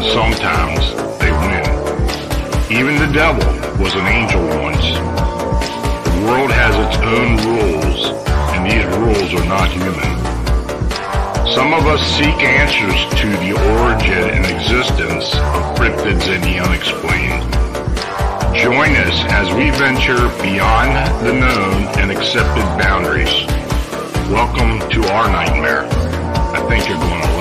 and sometimes they win. Even the devil was an angel once. The world has its own rules, and these rules are not human. Some of us seek answers to the origin and existence of cryptids and the unexplained. Join us as we venture beyond the known and accepted boundaries. Welcome to our nightmare. I think you're going to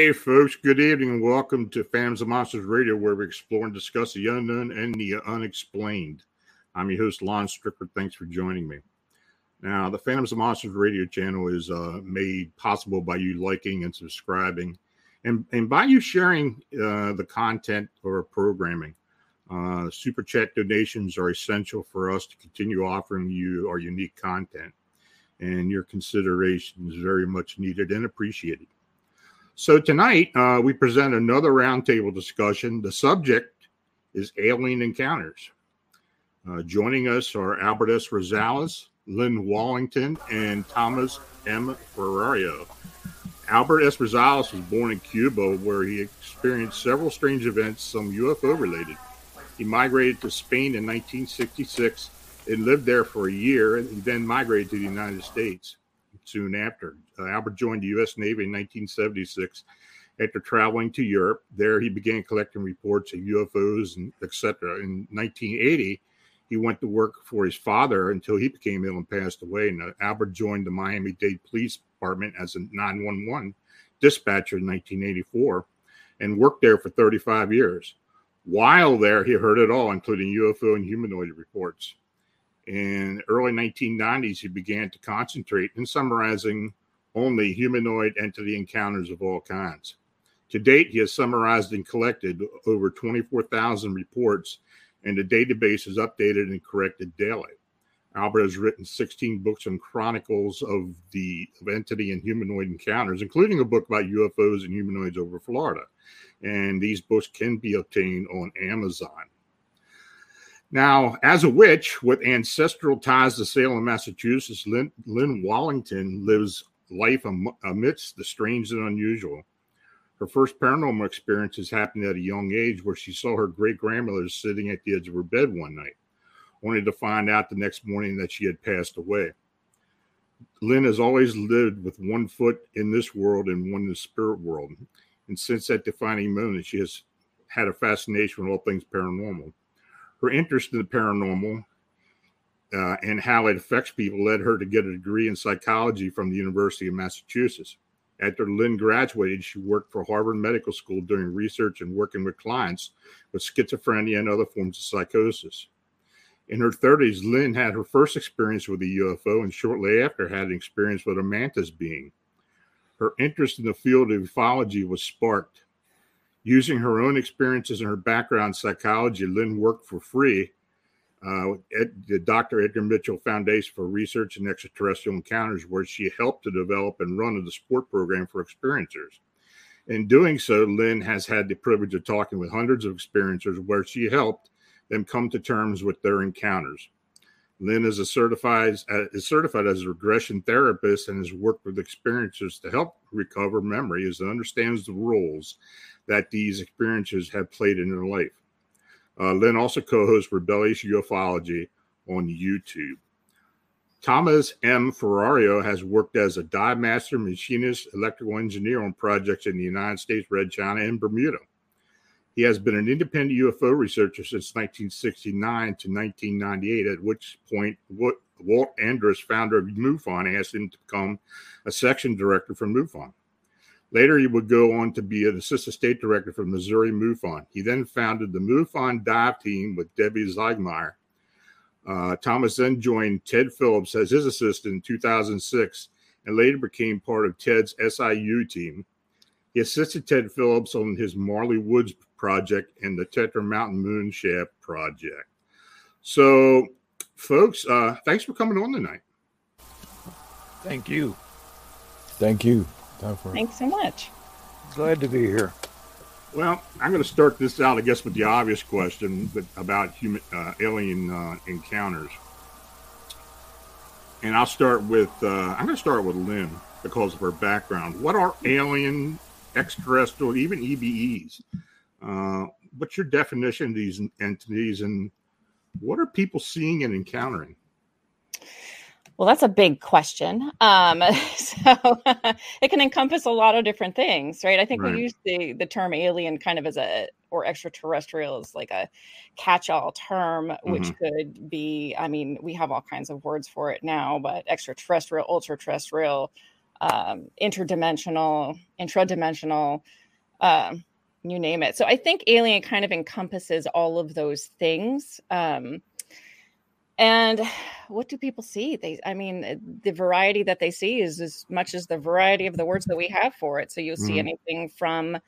Hey, folks, good evening and welcome to Phantoms of Monsters Radio, where we explore and discuss the unknown and the unexplained. I'm your host, Lon Strickler. Thanks for joining me. Now, the Phantoms of Monsters Radio channel is uh, made possible by you liking and subscribing, and, and by you sharing uh, the content or programming. Uh, Super chat donations are essential for us to continue offering you our unique content, and your consideration is very much needed and appreciated. So tonight uh, we present another roundtable discussion. The subject is alien encounters. Uh, joining us are Albert S. Rosales, Lynn Wallington, and Thomas M. Ferrario. Albert S. Rosales was born in Cuba, where he experienced several strange events, some UFO related. He migrated to Spain in 1966 and lived there for a year, and he then migrated to the United States soon after. Uh, Albert joined the U.S. Navy in 1976 after traveling to Europe. There, he began collecting reports of UFOs and etc. In 1980, he went to work for his father until he became ill and passed away. And uh, Albert joined the Miami Dade Police Department as a 911 dispatcher in 1984 and worked there for 35 years. While there, he heard it all, including UFO and humanoid reports. In early 1990s, he began to concentrate in summarizing only humanoid entity encounters of all kinds. To date, he has summarized and collected over 24,000 reports, and the database is updated and corrected daily. Albert has written 16 books on chronicles of the of entity and humanoid encounters, including a book about UFOs and humanoids over Florida. And these books can be obtained on Amazon. Now, as a witch with ancestral ties to Salem, Massachusetts, Lynn, Lynn Wallington lives life am- amidst the strange and unusual. Her first paranormal experiences happened at a young age where she saw her great grandmother sitting at the edge of her bed one night, only to find out the next morning that she had passed away. Lynn has always lived with one foot in this world and one in the spirit world. And since that defining moment, she has had a fascination with all things paranormal. Her interest in the paranormal uh, and how it affects people led her to get a degree in psychology from the University of Massachusetts. After Lynn graduated, she worked for Harvard Medical School doing research and working with clients with schizophrenia and other forms of psychosis. In her 30s, Lynn had her first experience with a UFO and shortly after had an experience with a mantis being. Her interest in the field of ufology was sparked. Using her own experiences and her background in psychology, Lynn worked for free uh, at the Dr. Edgar Mitchell Foundation for Research and Extraterrestrial Encounters, where she helped to develop and run the support program for experiencers. In doing so, Lynn has had the privilege of talking with hundreds of experiencers where she helped them come to terms with their encounters. Lynn is a certified uh, is certified as a regression therapist and has worked with experiencers to help recover memory as it understands the roles that these experiences have played in their life. Uh, Lynn also co-hosts Rebellious Ufology on YouTube. Thomas M. Ferrario has worked as a dive master, machinist, electrical engineer on projects in the United States, Red China, and Bermuda. He has been an independent UFO researcher since 1969 to 1998, at which point Walt Andrus, founder of MUFON, asked him to become a section director for MUFON. Later, he would go on to be an assistant state director for Missouri MUFON. He then founded the MUFON dive team with Debbie Zeigmeyer. Uh, Thomas then joined Ted Phillips as his assistant in 2006 and later became part of Ted's SIU team. He assisted Ted Phillips on his Marley Woods project and the Tetra Mountain Moonshaft project. So, folks, uh, thanks for coming on tonight. Thank you. Thank you. Thanks so much. Glad to be here. Well, I'm going to start this out, I guess, with the obvious question, but about human uh, alien uh, encounters. And I'll start with uh, I'm going to start with Lynn because of her background. What are alien, extraterrestrial, even EBEs? Uh, what's your definition of these entities, and what are people seeing and encountering? Well, that's a big question. Um, so it can encompass a lot of different things, right? I think right. we use the the term alien kind of as a or extraterrestrial as like a catch-all term, which mm-hmm. could be. I mean, we have all kinds of words for it now, but extraterrestrial, ultra-terrestrial, um, interdimensional, intradimensional. Um, you name it. So I think alien kind of encompasses all of those things. Um, and what do people see? They, I mean, eh, the variety that they see is as much as the variety of the words that we have for it. So you'll see mm-hmm. anything from,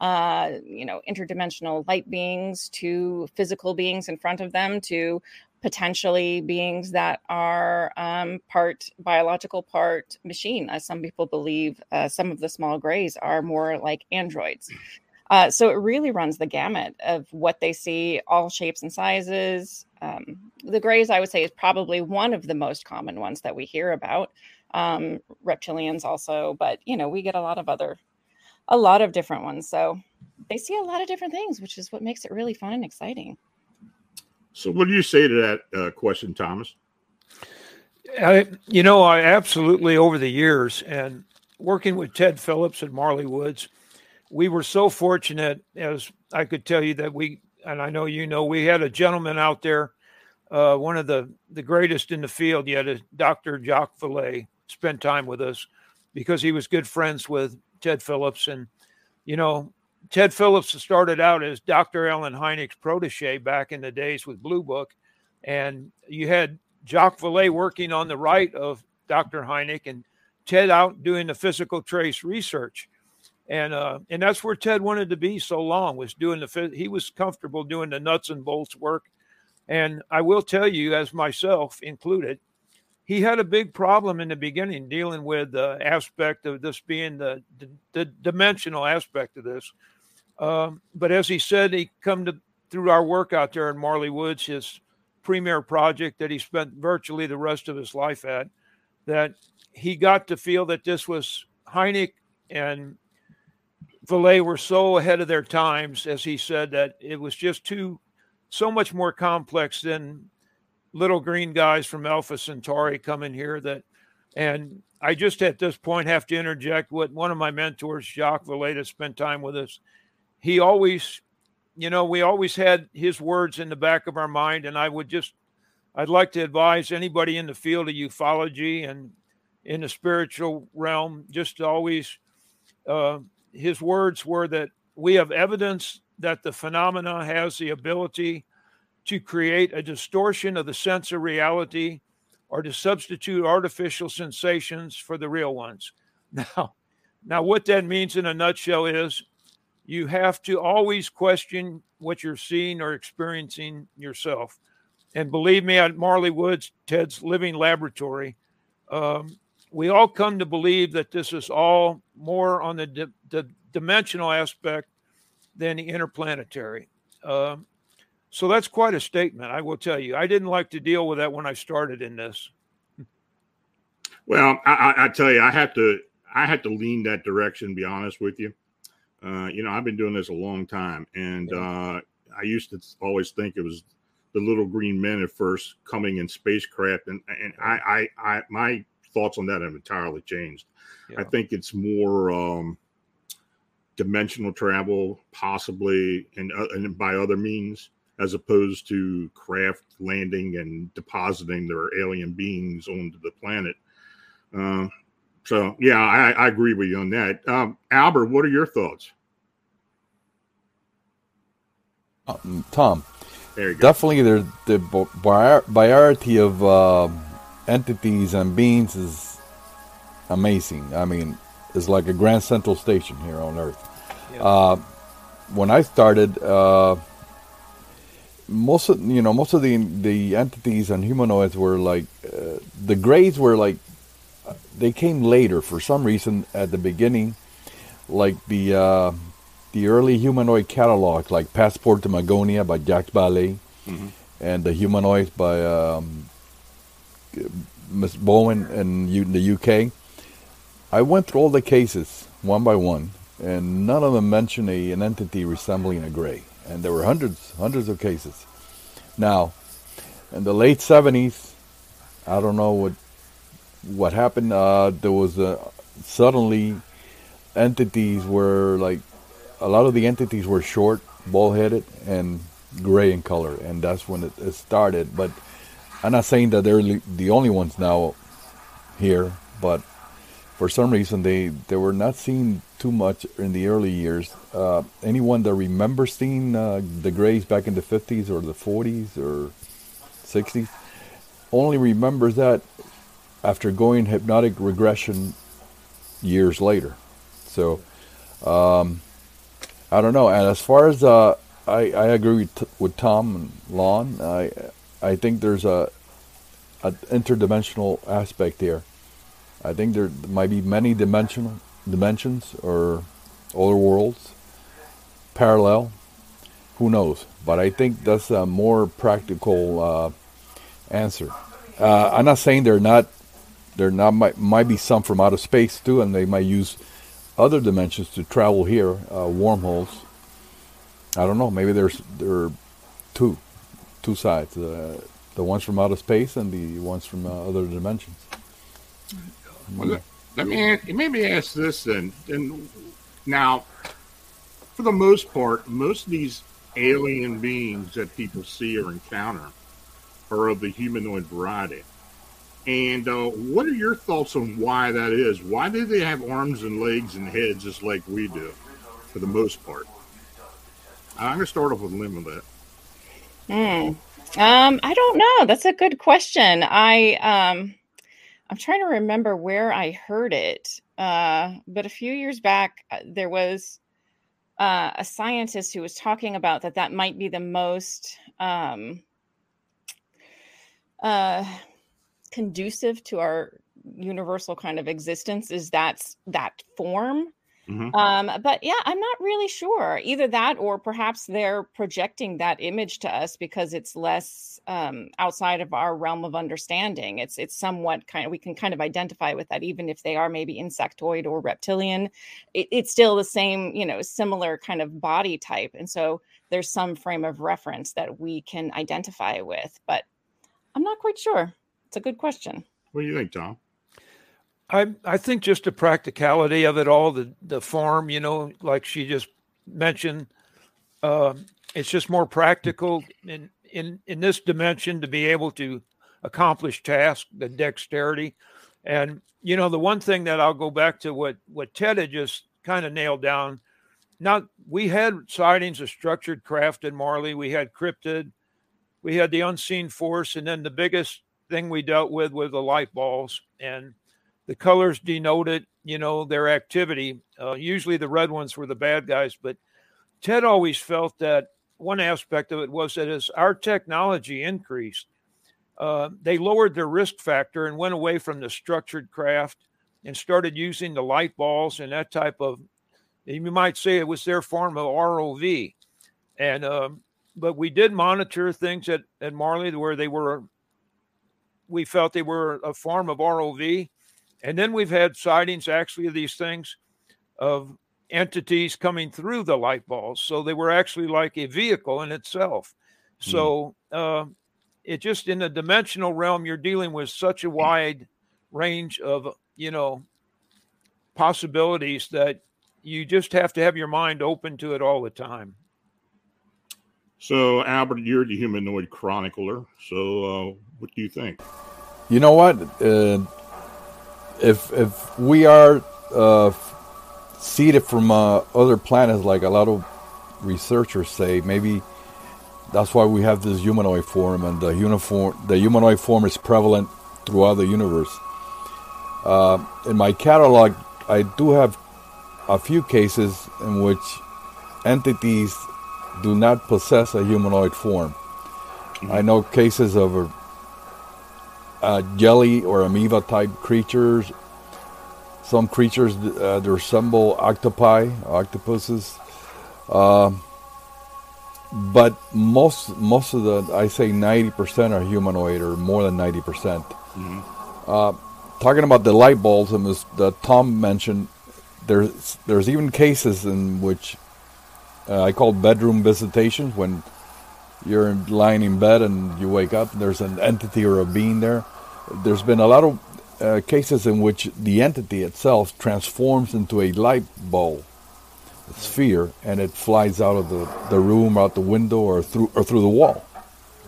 uh, you know, interdimensional light beings to physical beings in front of them to potentially beings that are um, part biological, part machine. As some people believe, uh, some of the small grays are more like androids. Uh, so it really runs the gamut of what they see, all shapes and sizes. Um, the grays, I would say, is probably one of the most common ones that we hear about. Um, reptilians also, but you know, we get a lot of other, a lot of different ones. So they see a lot of different things, which is what makes it really fun and exciting. So, what do you say to that uh, question, Thomas? I, you know, I absolutely over the years and working with Ted Phillips and Marley Woods we were so fortunate, as I could tell you, that we, and I know you know, we had a gentleman out there, uh, one of the, the greatest in the field yet, is Dr. Jacques Vallée, spent time with us because he was good friends with Ted Phillips. And, you know, Ted Phillips started out as Dr. Allen Hynek's protege back in the days with Blue Book. And you had Jacques Vallée working on the right of Dr. Hynek and Ted out doing the physical trace research and uh, and that's where Ted wanted to be so long was doing the he was comfortable doing the nuts and bolts work, and I will tell you, as myself included, he had a big problem in the beginning dealing with the aspect of this being the the, the dimensional aspect of this. Um, but as he said, he come to through our work out there in Marley Woods, his premier project that he spent virtually the rest of his life at, that he got to feel that this was Hynek and Vallée were so ahead of their times, as he said, that it was just too so much more complex than little green guys from Alpha Centauri coming here. That, and I just at this point have to interject what one of my mentors, Jacques Vallée, to spend time with us. He always, you know, we always had his words in the back of our mind, and I would just, I'd like to advise anybody in the field of ufology and in the spiritual realm, just always. Uh, his words were that we have evidence that the phenomena has the ability to create a distortion of the sense of reality or to substitute artificial sensations for the real ones. Now, now what that means in a nutshell is you have to always question what you're seeing or experiencing yourself. And believe me, at Marley Woods, Ted's living laboratory, um, we all come to believe that this is all more on the, di- the dimensional aspect than the interplanetary. Um, so that's quite a statement, I will tell you. I didn't like to deal with that when I started in this. Well, I, I tell you, I have to, I have to lean that direction. Be honest with you. Uh, you know, I've been doing this a long time, and uh, I used to always think it was the little green men at first coming in spacecraft, and and I, I, I my thoughts on that have entirely changed. Yeah. I think it's more um, dimensional travel, possibly, and, uh, and by other means, as opposed to craft landing and depositing their alien beings onto the planet. Uh, so, yeah, I, I, agree with you on that. Um, Albert, what are your thoughts? Uh, Tom, definitely the the variety of uh, entities and beings is amazing. I mean, it's like a Grand Central Station here on Earth. Yeah. Uh, when I started, uh, most of you know most of the the entities and humanoids were like uh, the grays were like they came later for some reason at the beginning, like the uh, the early humanoid catalog, like Passport to Magonia by Jacques Vallée, mm-hmm. and the humanoids by um, Miss Bowen in the UK. I went through all the cases one by one, and none of them mentioned a, an entity resembling a gray. And there were hundreds, hundreds of cases. Now, in the late 70s, I don't know what what happened. Uh, there was a, suddenly entities were like a lot of the entities were short, bald headed, and gray in color, and that's when it, it started. But I'm not saying that they're the only ones now here, but for some reason they, they were not seen too much in the early years. Uh, anyone that remembers seeing uh, the Greys back in the 50s or the 40s or 60s only remembers that after going hypnotic regression years later. So um, I don't know. And as far as uh, I, I agree with, with Tom and Lon, I I think there's a an interdimensional aspect here. I think there might be many dimensional dimensions or other worlds parallel. Who knows? But I think that's a more practical uh, answer. Uh, I'm not saying they're not. There not might might be some from outer space too, and they might use other dimensions to travel here, uh, wormholes. I don't know. Maybe there's there are two, two sides: uh, the ones from outer space and the ones from uh, other dimensions. Well, let, let me ask, maybe ask this then. And now, for the most part, most of these alien beings that people see or encounter are of the humanoid variety. And uh, what are your thoughts on why that is? Why do they have arms and legs and heads just like we do, for the most part? I'm going to start off with with that. Hmm. Um, I don't know. That's a good question. I um, I'm trying to remember where I heard it, uh, but a few years back, uh, there was uh, a scientist who was talking about that that might be the most um, uh, conducive to our universal kind of existence is that's that form Mm-hmm. Um, but yeah, I'm not really sure. Either that, or perhaps they're projecting that image to us because it's less um, outside of our realm of understanding. It's it's somewhat kind of we can kind of identify with that, even if they are maybe insectoid or reptilian. It, it's still the same, you know, similar kind of body type, and so there's some frame of reference that we can identify with. But I'm not quite sure. It's a good question. What do you think, Tom? I I think just the practicality of it all, the the farm, you know, like she just mentioned, uh, it's just more practical in in in this dimension to be able to accomplish tasks, the dexterity, and you know the one thing that I'll go back to what what Ted had just kind of nailed down. Now we had sightings of structured craft in Marley, we had cryptid, we had the unseen force, and then the biggest thing we dealt with were the light balls. And the colors denoted, you know, their activity. Uh, usually the red ones were the bad guys, but Ted always felt that one aspect of it was that as our technology increased, uh, they lowered their risk factor and went away from the structured craft and started using the light balls and that type of. You might say it was their form of ROV, and um, but we did monitor things at at Marley where they were. We felt they were a form of ROV, and then we've had sightings actually of these things of entities coming through the light balls. So they were actually like a vehicle in itself. Hmm. So uh, it just in the dimensional realm, you're dealing with such a wide range of, you know, possibilities that you just have to have your mind open to it all the time. So, Albert, you're the humanoid chronicler. So, uh, what do you think? You know what? Uh, if if we are uh, seeded from uh, other planets, like a lot of researchers say, maybe that's why we have this humanoid form, and the uniform, the humanoid form is prevalent throughout the universe. Uh, in my catalog, I do have a few cases in which entities do not possess a humanoid form. I know cases of uh, jelly or amoeba type creatures. Some creatures uh, resemble octopi, octopuses. Uh, but most most of the I say ninety percent are humanoid or more than ninety percent. Mm-hmm. Uh, talking about the light bulbs, and as Tom mentioned, there's there's even cases in which uh, I call bedroom visitations when you're lying in bed and you wake up and there's an entity or a being there. There's been a lot of uh, cases in which the entity itself transforms into a light bulb a sphere and it flies out of the, the room, out the window, or through or through the wall.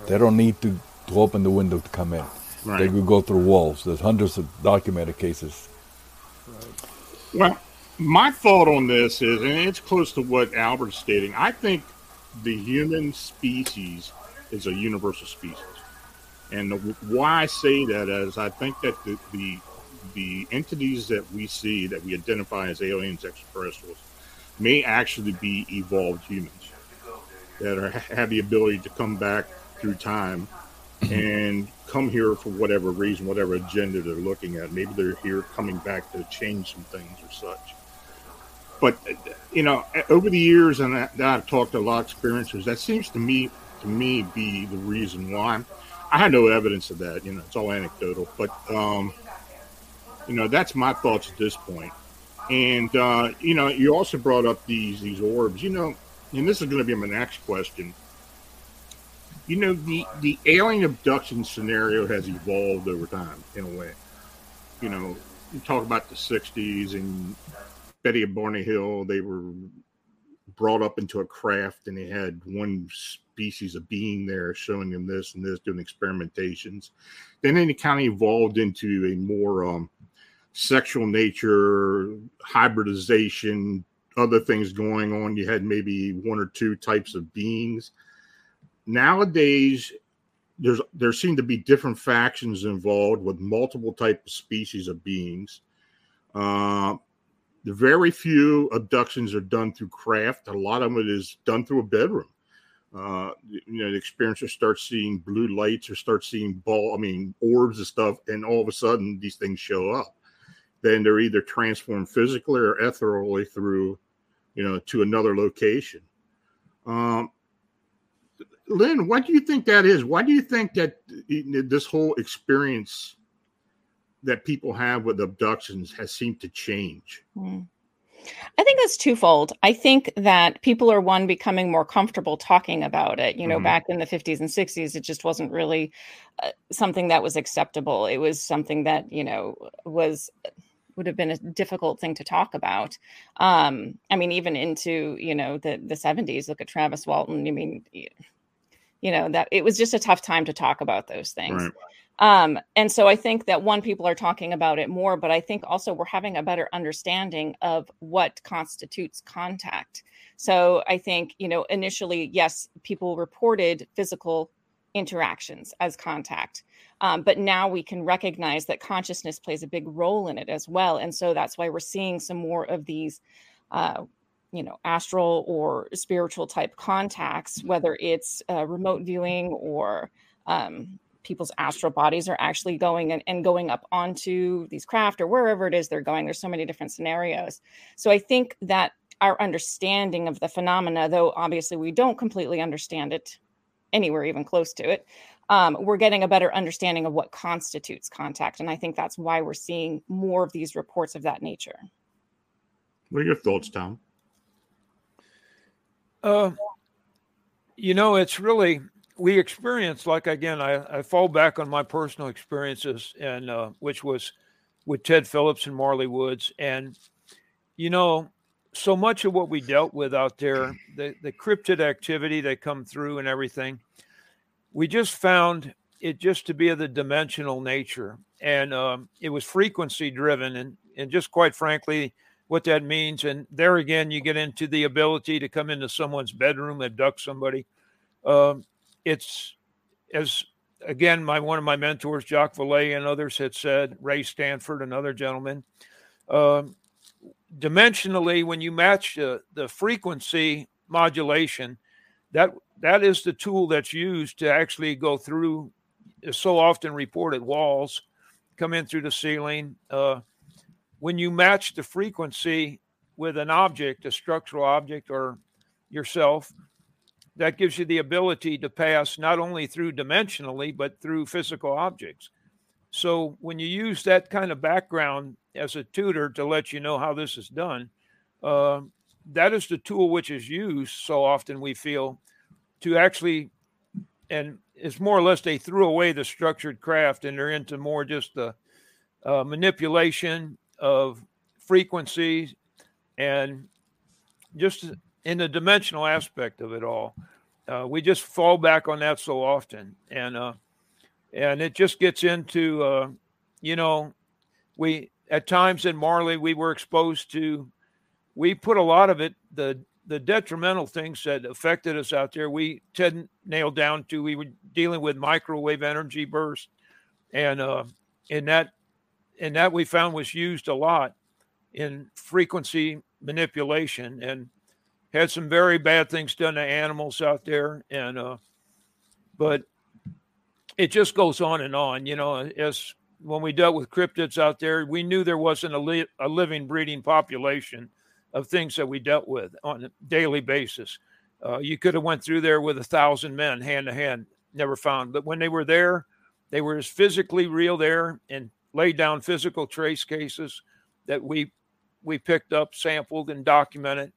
They don't need to, to open the window to come in. Right. They could go through walls. There's hundreds of documented cases. Right. Well, my thought on this is, and it's close to what Albert's stating. I think the human species is a universal species, and the, why I say that is I think that the, the the entities that we see that we identify as aliens, extraterrestrials, may actually be evolved humans that are, have the ability to come back through time and come here for whatever reason, whatever agenda they're looking at. Maybe they're here coming back to change some things or such. But you know, over the years, and I, I've talked to a lot of experiencers, that seems to me to me be the reason why. I had no evidence of that. You know, it's all anecdotal, but um, you know, that's my thoughts at this point. And uh, you know, you also brought up these these orbs. You know, and this is going to be my next question. You know, the the alien abduction scenario has evolved over time in a way. You know, you talk about the '60s and Betty and Barney Hill. They were brought up into a craft, and they had one species of being there, showing them this and this, doing experimentations. Then it kind of evolved into a more um, sexual nature, hybridization, other things going on. You had maybe one or two types of beings. Nowadays, there's there seem to be different factions involved with multiple type of species of beings. Uh, the very few abductions are done through craft. A lot of it is done through a bedroom. Uh, you know, the experiencer starts seeing blue lights or start seeing ball, I mean, orbs and stuff, and all of a sudden these things show up then they're either transformed physically or ethereally through, you know, to another location. Um, Lynn, what do you think that is? Why do you think that this whole experience that people have with abductions has seemed to change? Mm. I think that's twofold. I think that people are one becoming more comfortable talking about it. You know, mm-hmm. back in the 50s and 60s, it just wasn't really uh, something that was acceptable. It was something that, you know, was would have been a difficult thing to talk about. Um, I mean, even into you know the the seventies. Look at Travis Walton. I mean, you know that it was just a tough time to talk about those things. Right. Um, and so I think that one, people are talking about it more, but I think also we're having a better understanding of what constitutes contact. So I think, you know, initially, yes, people reported physical interactions as contact. Um, but now we can recognize that consciousness plays a big role in it as well. And so that's why we're seeing some more of these, uh, you know, astral or spiritual type contacts, whether it's uh, remote viewing or um, people's astral bodies are actually going and, and going up onto these craft or wherever it is they're going. There's so many different scenarios. So I think that our understanding of the phenomena, though obviously we don't completely understand it anywhere even close to it, um, we're getting a better understanding of what constitutes contact. And I think that's why we're seeing more of these reports of that nature. What are your thoughts, Tom? Uh, you know, it's really, we experience, like, again, I, I fall back on my personal experiences, and uh, which was with Ted Phillips and Marley Woods. And, you know, so much of what we dealt with out there, the, the cryptid activity that come through and everything, we just found it just to be of the dimensional nature. And um, it was frequency driven. And, and just quite frankly, what that means. And there again, you get into the ability to come into someone's bedroom, abduct somebody. Um, it's as again, my one of my mentors, Jacques Vallée, and others had said, Ray Stanford, another gentleman. Um, dimensionally, when you match uh, the frequency modulation, that that is the tool that's used to actually go through so often reported walls, come in through the ceiling. Uh, when you match the frequency with an object, a structural object, or yourself, that gives you the ability to pass not only through dimensionally, but through physical objects. So when you use that kind of background as a tutor to let you know how this is done, uh, that is the tool which is used so often we feel to actually, and it's more or less they threw away the structured craft and they're into more just the uh, manipulation of frequencies and just in the dimensional aspect of it all. Uh, we just fall back on that so often, and uh, and it just gets into uh, you know we at times in Marley we were exposed to we put a lot of it the the detrimental things that affected us out there we Ted nailed down to we were dealing with microwave energy bursts and uh that and that we found was used a lot in frequency manipulation. And had some very bad things done to animals out there and uh but it just goes on and on you know as when we dealt with cryptids out there we knew there wasn't a, li- a living breeding population of things that we dealt with on a daily basis. Uh, you could have went through there with a thousand men hand to hand, never found. But when they were there, they were as physically real there and laid down physical trace cases that we we picked up, sampled, and documented,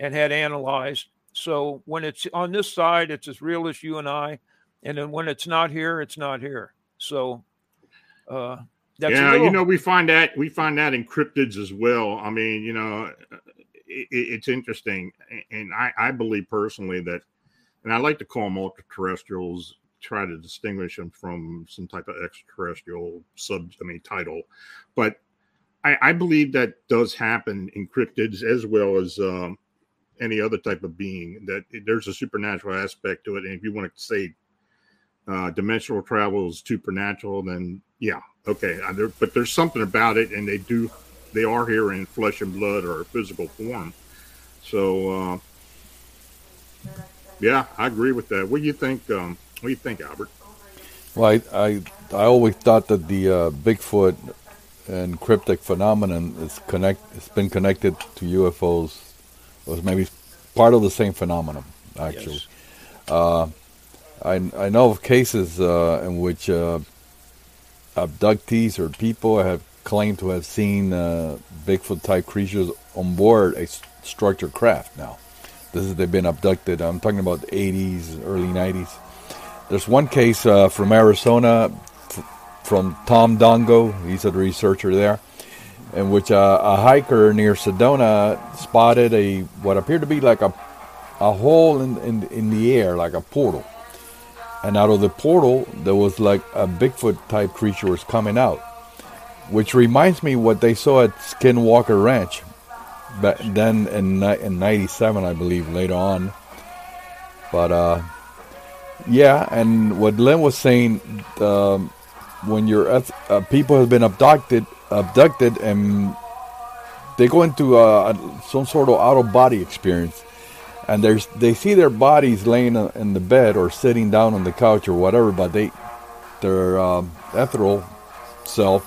and had analyzed. So when it's on this side, it's as real as you and I, and then when it's not here, it's not here. So uh, yeah, little... you know, we find that we find that in cryptids as well. I mean, you know, it, it's interesting, and I, I believe personally that, and I like to call them ultra-terrestrials, try to distinguish them from some type of extraterrestrial sub, I mean, title, but I, I believe that does happen in cryptids as well as um, any other type of being. That there's a supernatural aspect to it, and if you want to say uh, dimensional travel is supernatural, then yeah, okay. There, but there's something about it, and they do they are here in flesh and blood or physical form. So, uh, yeah, I agree with that. What do you think? Um, what do you think, Albert? Well, I I, I always thought that the uh, Bigfoot and cryptid phenomenon is connect. It's been connected to UFOs. Was maybe part of the same phenomenon, actually. Yes. Uh, I I know of cases uh, in which uh, abductees or people have claimed to have seen uh, Bigfoot type creatures on board a structured craft now. This is they've been abducted. I'm talking about the 80s, early 90s. There's one case uh, from Arizona from Tom Dongo. He's a researcher there, in which uh, a hiker near Sedona spotted a what appeared to be like a a hole in, in in the air, like a portal. And out of the portal, there was like a Bigfoot type creature was coming out which reminds me what they saw at Skinwalker Ranch, but then in in '97, I believe, later on. But uh, yeah, and what Lynn was saying, um, when your uh, people have been abducted, abducted, and they go into uh, some sort of out of body experience, and there's they see their bodies laying in the bed or sitting down on the couch or whatever, but they their um, ethereal self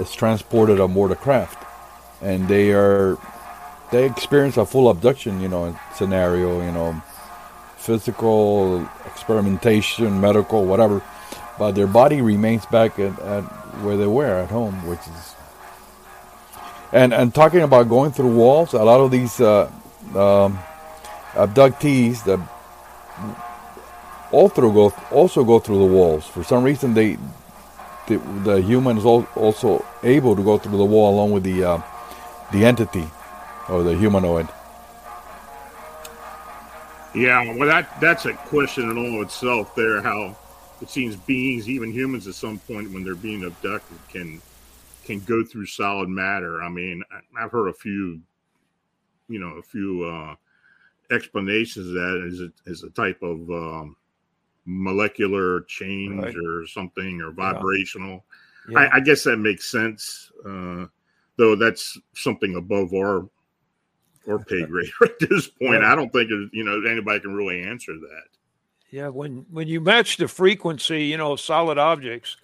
is transported aboard a craft, and they are they experience a full abduction, you know, scenario, you know, physical experimentation, medical, whatever, but their body remains back at, at where they were at home, which is. And and talking about going through walls, a lot of these uh, um, abductees that also go also go through the walls. For some reason, they the, the human is also able to go through the wall along with the uh, the entity or the humanoid. Yeah, well, that that's a question in all of itself. There, how it seems beings, even humans, at some point when they're being abducted, can can go through solid matter. I mean, I've heard a few, you know, a few uh, explanations of that as a, as a type of um, molecular change right. or something or vibrational. Yeah. Yeah. I, I, guess that makes sense, uh, though that's something above our our pay grade at this point. Yeah. I don't think you know anybody can really answer that. Yeah, when when you match the frequency, you know, solid objects,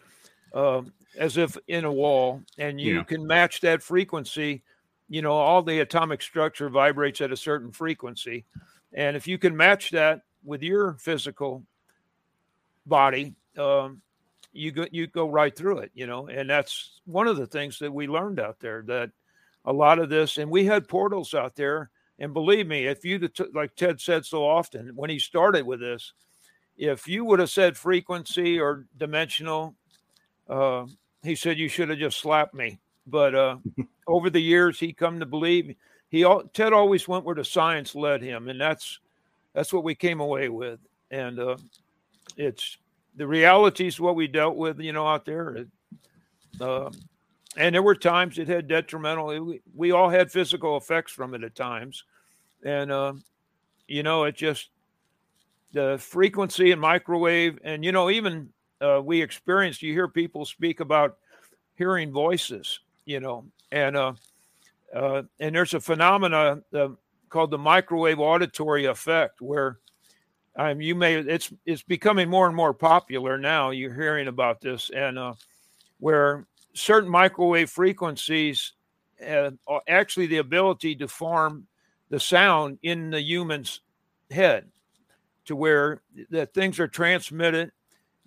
uh, as if in a wall, and you can match that frequency, you know, all the atomic structure vibrates at a certain frequency And if you can match that with your physical body, um, you go you go right through it, you know. And that's one of the things that we learned out there that a lot of this, and we had portals out there. And believe me, if you like Ted said so often when he started with this, if you would have said frequency or dimensional, uh, he said you should have just slapped me. But uh, over the years, he come to believe he Ted always went where the science led him, and that's that's what we came away with. And uh, it's the reality is what we dealt with, you know, out there. Uh, and there were times it had detrimental. We, we, all had physical effects from it at times, and uh, you know, it just the frequency and microwave, and you know, even uh, we experienced. You hear people speak about hearing voices, you know, and uh, uh, and there's a phenomena uh, called the microwave auditory effect, where um, you may it's it's becoming more and more popular now. You're hearing about this, and uh, where certain microwave frequencies have actually the ability to form the sound in the human's head, to where that things are transmitted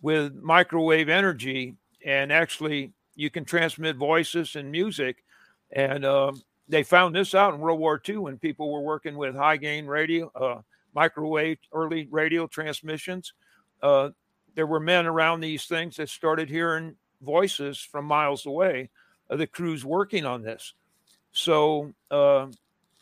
with microwave energy, and actually you can transmit voices and music, and uh, they found this out in World War II when people were working with high gain radio, uh, microwave early radio transmissions. Uh, there were men around these things that started hearing voices from miles away of the crews working on this. So uh,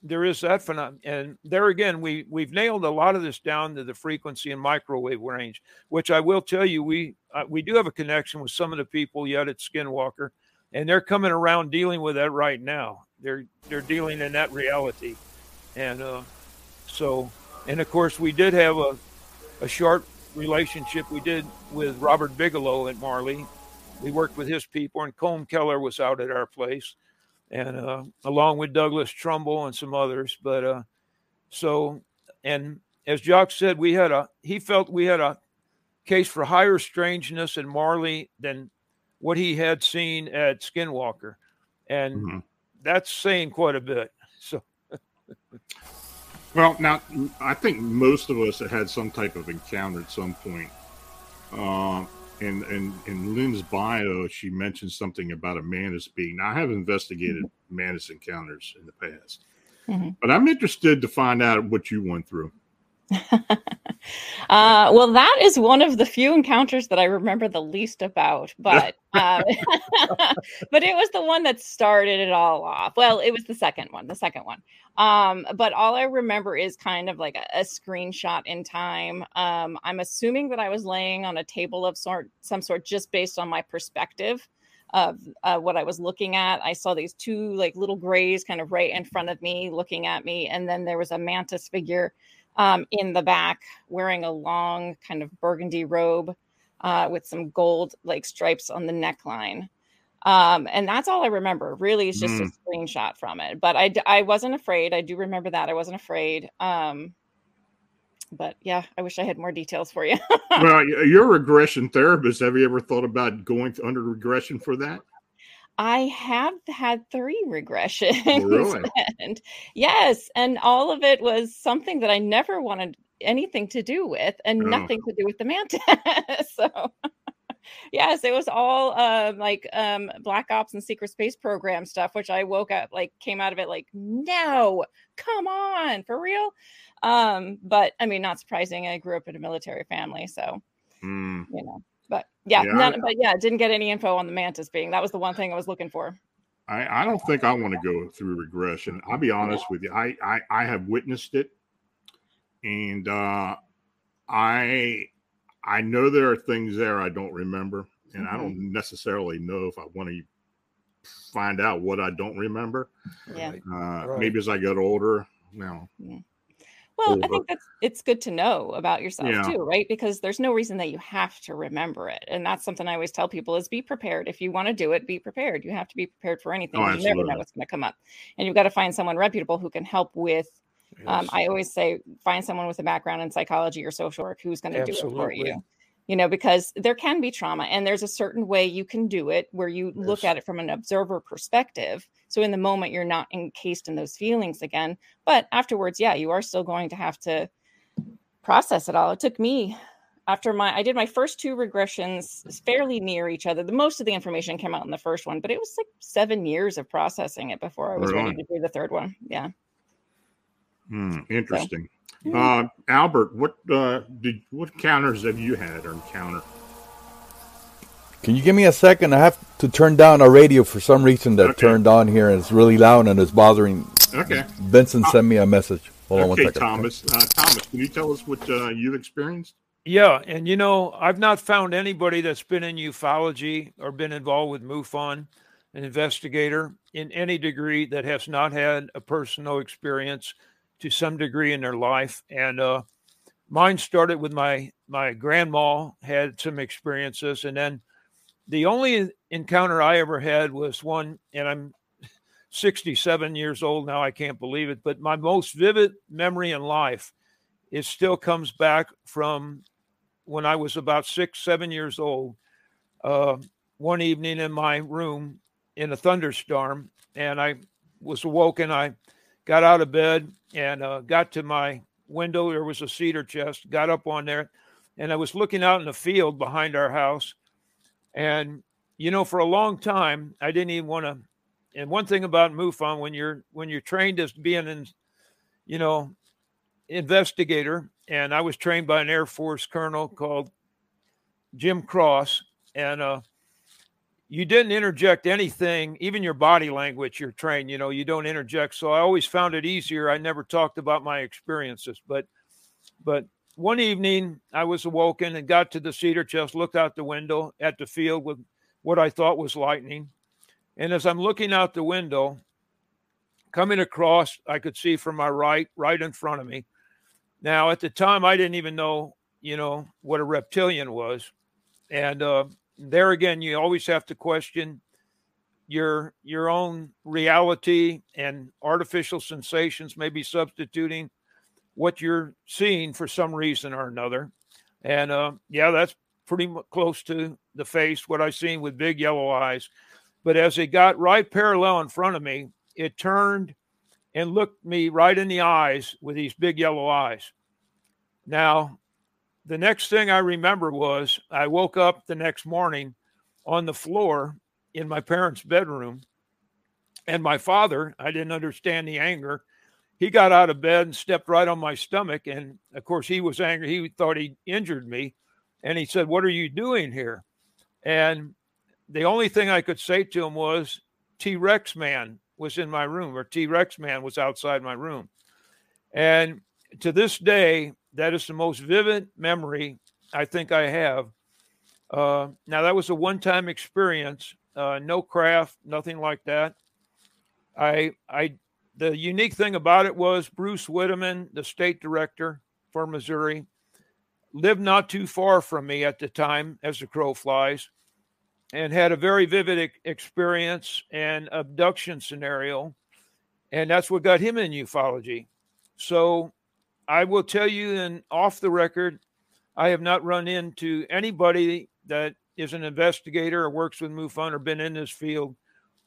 there is that phenomenon, and there again, we we've nailed a lot of this down to the frequency and microwave range, which I will tell you, we uh, we do have a connection with some of the people yet at Skinwalker, and they're coming around dealing with that right now. They're they're dealing in that reality, and uh, so and of course we did have a a short relationship we did with Robert Bigelow at Marley. We worked with his people, and Colm Kelleher was out at our place, and uh, along with Douglas Trumbull and some others. But uh, so, and as Jock said, we had a he felt we had a case for higher strangeness in Marley than what he had seen at Skinwalker, and mm-hmm that's saying quite a bit. So, well, now I think most of us have had some type of encounter at some point. Uh, and and in Lynn's bio, she mentioned something about a mantis being. Now, I have investigated mm-hmm. mantis encounters in the past, mm-hmm. but I'm interested to find out what you went through. Uh, well, that is one of the few encounters that I remember the least about, but um, but it was the one that started it all off. Well, it was the second one, the second one. Um, but all I remember is kind of like a, a screenshot in time. Um, I'm assuming that I was laying on a table of sort, some sort, just based on my perspective of uh, what I was looking at. I saw these two like little grays kind of right in front of me, looking at me, and then there was a mantis figure um, in the back, wearing a long kind of burgundy robe uh, with some gold like stripes on the neckline. Um, and that's all I remember. Really, it's just mm. a screenshot from it. But I, I wasn't afraid. I do remember that I wasn't afraid. Um, but yeah, I wish I had more details for you. well, you're a regression therapist. Have you ever thought about going under regression for that? I have had three regressions. Really? and yes, and all of it was something that I never wanted anything to do with and oh. nothing to do with the mantis. so yes, it was all um, like um, black ops and secret space program stuff, which I woke up like came out of it like, no, come on, for real. Um, but I mean, not surprising. I grew up in a military family, so mm. you know. But yeah, yeah none, I, but yeah, didn't get any info on the mantis being. That was the one thing I was looking for. I, I don't think I want to go through regression. I'll be honest with you. I, I, I have witnessed it, and uh, I I know there are things there I don't remember, and mm-hmm. I don't necessarily know if I want to find out what I don't remember. Yeah. Uh, right. Maybe as I get older, now. Yeah. Well, I think that's it's good to know about yourself yeah. too, right? Because there's no reason that you have to remember it. And that's something I always tell people is be prepared. If you want to do it, be prepared. You have to be prepared for anything. Oh, you never know what's going to come up. And you've got to find someone reputable who can help with um, I always say find someone with a background in psychology or social work who's going to do it for you you know, because there can be trauma and there's a certain way you can do it where you yes. look at it from an observer perspective So in the moment, you're not encased in those feelings again. But afterwards, yeah, you are still going to have to process it all. It took me after my I did my first two regressions fairly near each other. The most of the information came out in the first one, but it was like seven years of processing it before I was right ready to do the third one. Yeah. Hmm, interesting. So, uh, Albert, what uh, did what counters have you had or encountered? Can you give me a second? I have to turn down a radio for some reason that okay. turned on here and it's really loud and it's bothering. Okay. Vincent sent me a message. Hold okay, on one second. Thomas. Uh, Thomas, can you tell us what uh, you've experienced? Yeah, and you know, I've not found anybody that's been in ufology or been involved with MUFON, an investigator in any degree that has not had a personal experience to some degree in their life. And uh, mine started with my my grandma had some experiences, and then the only encounter I ever had was one, and I'm 67 years old now. I can't believe it, but my most vivid memory in life, it still comes back from when I was about six, seven years old. Uh, one evening in my room in a thunderstorm, and I was awoken. I got out of bed and uh, got to my window. There was a cedar chest. Got up on there, and I was looking out in the field behind our house. And you know, for a long time, I didn't even want to. And one thing about MUFON, when you're when you're trained as being an, you know, investigator, and I was trained by an Air Force colonel called Jim Cross, and uh, you didn't interject anything, even your body language. You're trained, you know, you don't interject. So I always found it easier. I never talked about my experiences, but but one evening I was awoken and got to the cedar chest, looked out the window at the field with what I thought was lightning. And as I'm looking out the window, coming across, I could see from my right, right in front of me. Now, at the time, I didn't even know, you know, what a reptilian was. And uh, there again, you always have to question your your own reality and artificial sensations, maybe substituting what you're seeing for some reason or another. And uh, yeah, that's pretty close to the face, what I seen with big yellow eyes. But as it got right parallel in front of me, it turned and looked me right in the eyes with these big yellow eyes. Now, the next thing I remember was I woke up the next morning on the floor in my parents' bedroom. And my father, I didn't understand the anger. He got out of bed and stepped right on my stomach. And of course, he was angry. He thought he injured me. And he said, What are you doing here? And the only thing I could say to him was, T Rex man was in my room, or T Rex man was outside my room. And to this day, that is the most vivid memory I think I have. Uh, now, that was a one time experience, uh, no craft, nothing like that. I, I, the unique thing about it was Bruce Widaman, the state director for Missouri, lived not too far from me at the time as the crow flies and had a very vivid experience and abduction scenario. And that's what got him in ufology. So I will tell you, and off the record, I have not run into anybody that is an investigator or works with MUFON or been in this field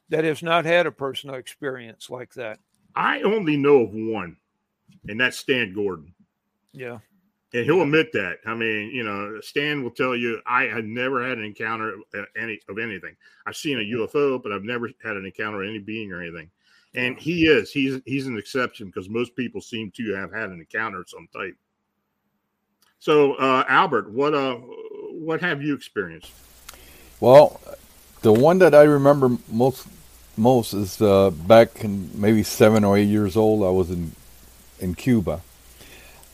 that has not had a personal experience like that. I only know of one, and that's Stan Gordon. Yeah. And he'll admit that. I mean, you know, Stan will tell you, I had never had an encounter of any of anything. I've seen a UFO, but I've never had an encounter of any being or anything. And he is. He's he's an exception because most people seem to have had an encounter of some type. So, uh, Albert, what uh, what have you experienced? Well, the one that I remember most most is uh, back in maybe seven or eight years old. I was in in Cuba.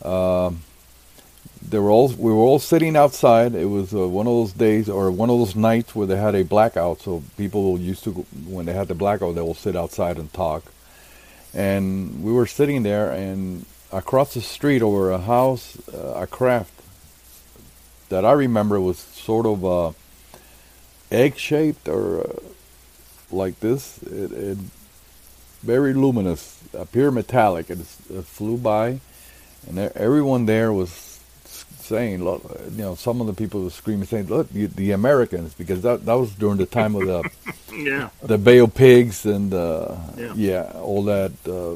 Um, they were all we were all sitting outside. It was uh, one of those days or one of those nights where they had a blackout. So people used to when they had the blackout, they will sit outside and talk. And we were sitting there, and across the street over a house, uh, a craft that I remember was sort of uh, egg shaped or uh, like this. It, it very luminous, appear metallic. It, it flew by, and everyone there was saying, look, you know, some of the people were screaming, saying, "Look, the, the Americans," because that that was during the time of the yeah the Bay of Pigs and uh, yeah. yeah. all that, uh,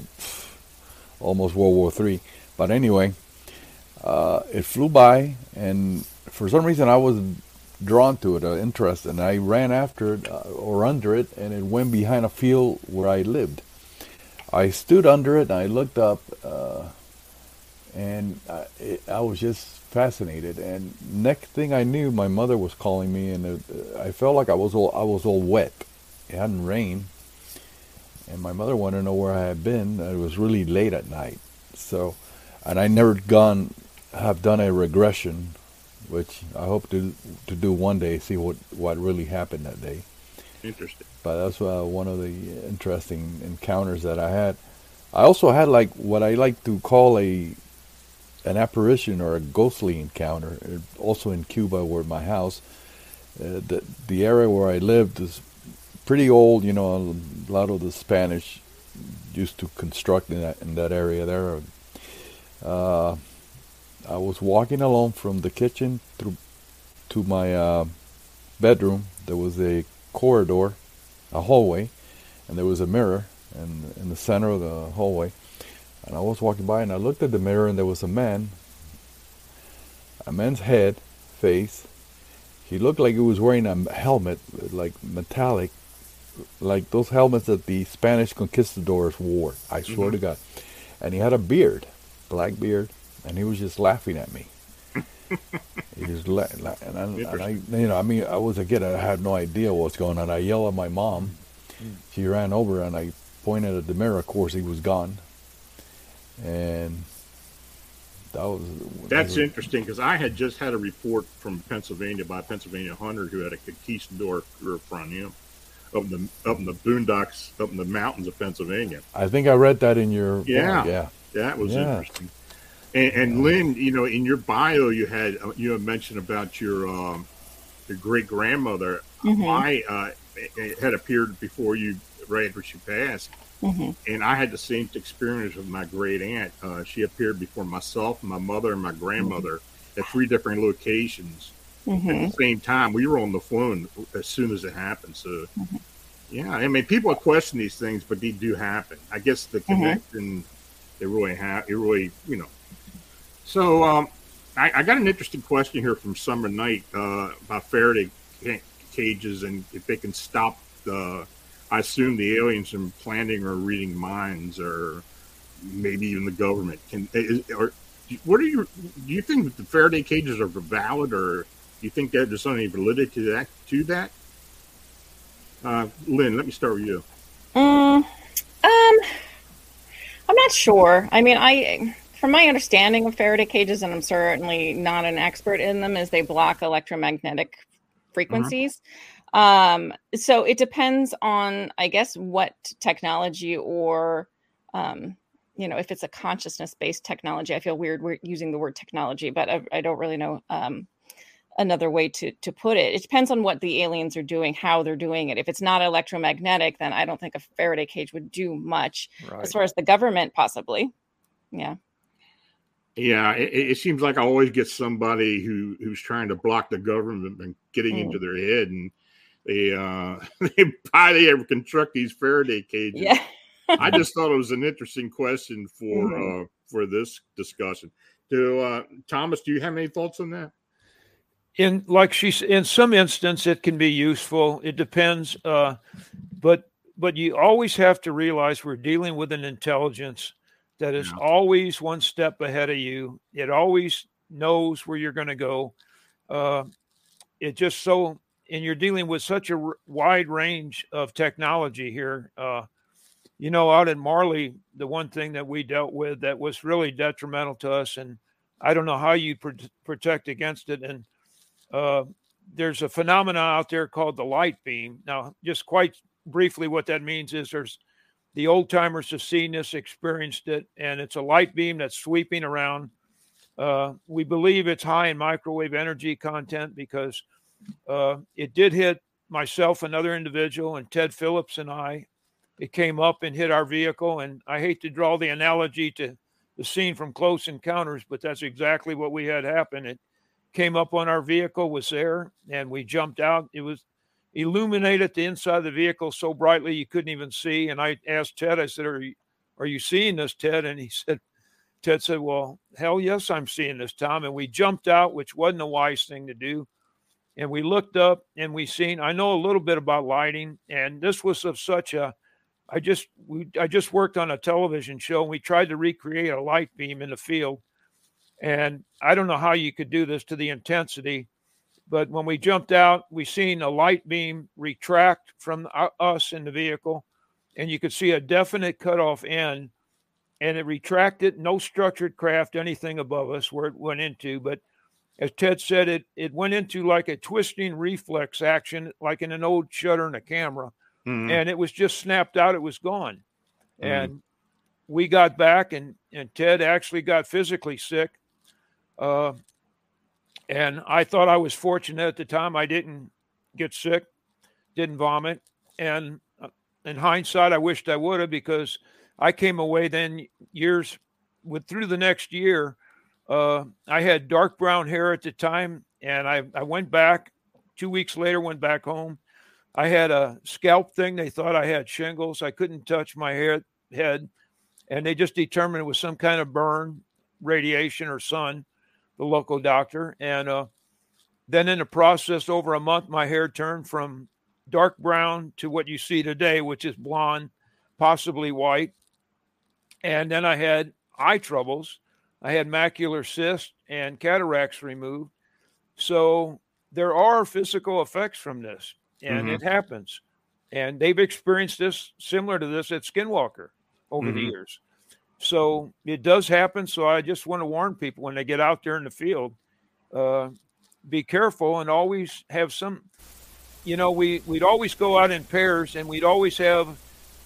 almost World War Three. But anyway, uh, it flew by, and for some reason I was drawn to it, uh, interested, and I ran after it uh, or under it, and it went behind a field where I lived. I stood under it, and I looked up, uh, and I, it, I was just fascinated. And next thing I knew, my mother was calling me, and it, I felt like I was all I was all wet. It hadn't rained, and my mother wanted to know where I had been. It was really late at night, so, and I never gone have done a regression which I hope to to do one day, see what what really happened that day. Interesting. But that's uh, one of the interesting encounters that I had. I also had like what I like to call a an apparition or a ghostly encounter. Uh, also in Cuba, where my house, uh, the the area where I lived is pretty old. You know, a lot of the Spanish used to construct in that in that area there. Uh, I was walking along from the kitchen through to my uh, bedroom. There was a corridor, a hallway, and there was a mirror in, in the center of the hallway. And I was walking by and I looked at the mirror and there was a man, a man's head, face. He looked like he was wearing a helmet, like metallic, like those helmets that the Spanish conquistadors wore. I swear mm-hmm. to God. And he had a beard, black beard, and he was just laughing at me. he was la- la- and, I, and I, you know, I mean, I was a kid. I had no idea what's going on. I yelled at my mom. Mm. She ran over, and I pointed at the mirror. Of course, he was gone. And that was that's was, interesting because I had just had a report from Pennsylvania by a Pennsylvania hunter who had a conquistador from him up in the up in the boondocks, up in the mountains of Pennsylvania. I think I read that in your yeah yeah that was yeah. interesting. And, and, Lynn, you know, in your bio, you had uh, you had mentioned about your um, your great grandmother. Mm-hmm. I uh, had appeared before you right after she passed, mm-hmm. and I had the same experience with my great aunt. Uh, she appeared before myself, my mother, and my grandmother mm-hmm. at three different locations at mm-hmm. the same time. We were on the phone as soon as it happened. So, mm-hmm. yeah, I mean, people question these things, but they do happen. I guess the mm-hmm. connection. They really have. It really, you know, so um, I, I, got an interesting question here from Summer Knight uh, about Faraday cages and if they can stop the, I assume the aliens from planting or reading minds or maybe even the government. Can is, or what are you? Do you think that the Faraday cages are valid, or do you think that there's any validity to that? To that, uh, Lynn, let me start with you. Um, um, I'm not sure. I mean, I from my understanding of Faraday cages, and I'm certainly not an expert in them, is they block electromagnetic frequencies. Mm-hmm. Um, so it depends on, I guess, what technology or, um, you know, if it's a consciousness based technology. I feel weird we're using the word technology, but I, I don't really know um, another way to to put it. It depends on what the aliens are doing, how they're doing it. If it's not electromagnetic, then I don't think a Faraday cage would do much. Right. As far as the government, possibly, yeah. Yeah, it, it, seems like I always get somebody who who's trying to block the government and getting mm. into their head, and they uh they buy they ever construct these Faraday cages. Yeah. I just thought it was an interesting question for mm-hmm. uh for this discussion. Do uh Thomas, do you have any thoughts on that? In like she's in some instance it can be useful. It depends. Uh but but you always have to realize we're dealing with an intelligence that is yeah. always one step ahead of you. It always knows where you're going to go. Uh, it just so, and you're dealing with such a r- wide range of technology here. Uh, you know, out in Marley, the one thing that we dealt with that was really detrimental to us, and I don't know how you pr- protect against it. And uh, there's a phenomenon out there called the light beam. Now, just quite briefly, what that means is there's the old timers have seen this, experienced it, and it's a light beam that's sweeping around. Uh, we believe it's high in microwave energy content because uh, it did hit myself, another individual, and Ted Phillips and I. It came up and hit our vehicle, and I hate to draw the analogy to the scene from Close Encounters, but that's exactly what we had happen. It came up on our vehicle, was there, and we jumped out. It was illuminated the inside of the vehicle so brightly you couldn't even see. And I asked Ted, I said, Are you, are you seeing this, Ted? And he said, Ted said, Well, hell yes, I'm seeing this, Tom. And we jumped out, which wasn't a wise thing to do. And we looked up and we seen, I know a little bit about lighting, and this was of such a I just we I just worked on a television show and we tried to recreate a light beam in the field. And I don't know how you could do this to the intensity, but when we jumped out, we seen a light beam retract from us in the vehicle, and you could see a definite cutoff end, and it retracted. No structured craft, anything above us where it went into, but as Ted said, it it went into like a twisting reflex action, like in an old shutter in a camera mm-hmm. and it was just snapped out. It was gone. Mm-hmm. And we got back, and, and Ted actually got physically sick. Uh, and I thought I was fortunate at the time. I didn't get sick, didn't vomit. And uh, in hindsight, I wished I would have because I came away then years with through the next year. Uh, I had dark brown hair at the time, and I, I went back two weeks later, went back home, I had a scalp thing. They thought I had shingles. I couldn't touch my hair, head, and they just determined it was some kind of burn, radiation, or sun. The local doctor, and uh, then in the process, over a month, my hair turned from dark brown to what you see today, which is blonde, possibly white. And then I had eye troubles. I had macular cyst and cataracts removed. So there are physical effects from this and mm-hmm. it happens. And they've experienced this similar to this at Skinwalker over mm-hmm. the years. So it does happen. So I just want to warn people when they get out there in the field, uh, be careful and always have some. You know, we we'd always go out in pairs, and we'd always have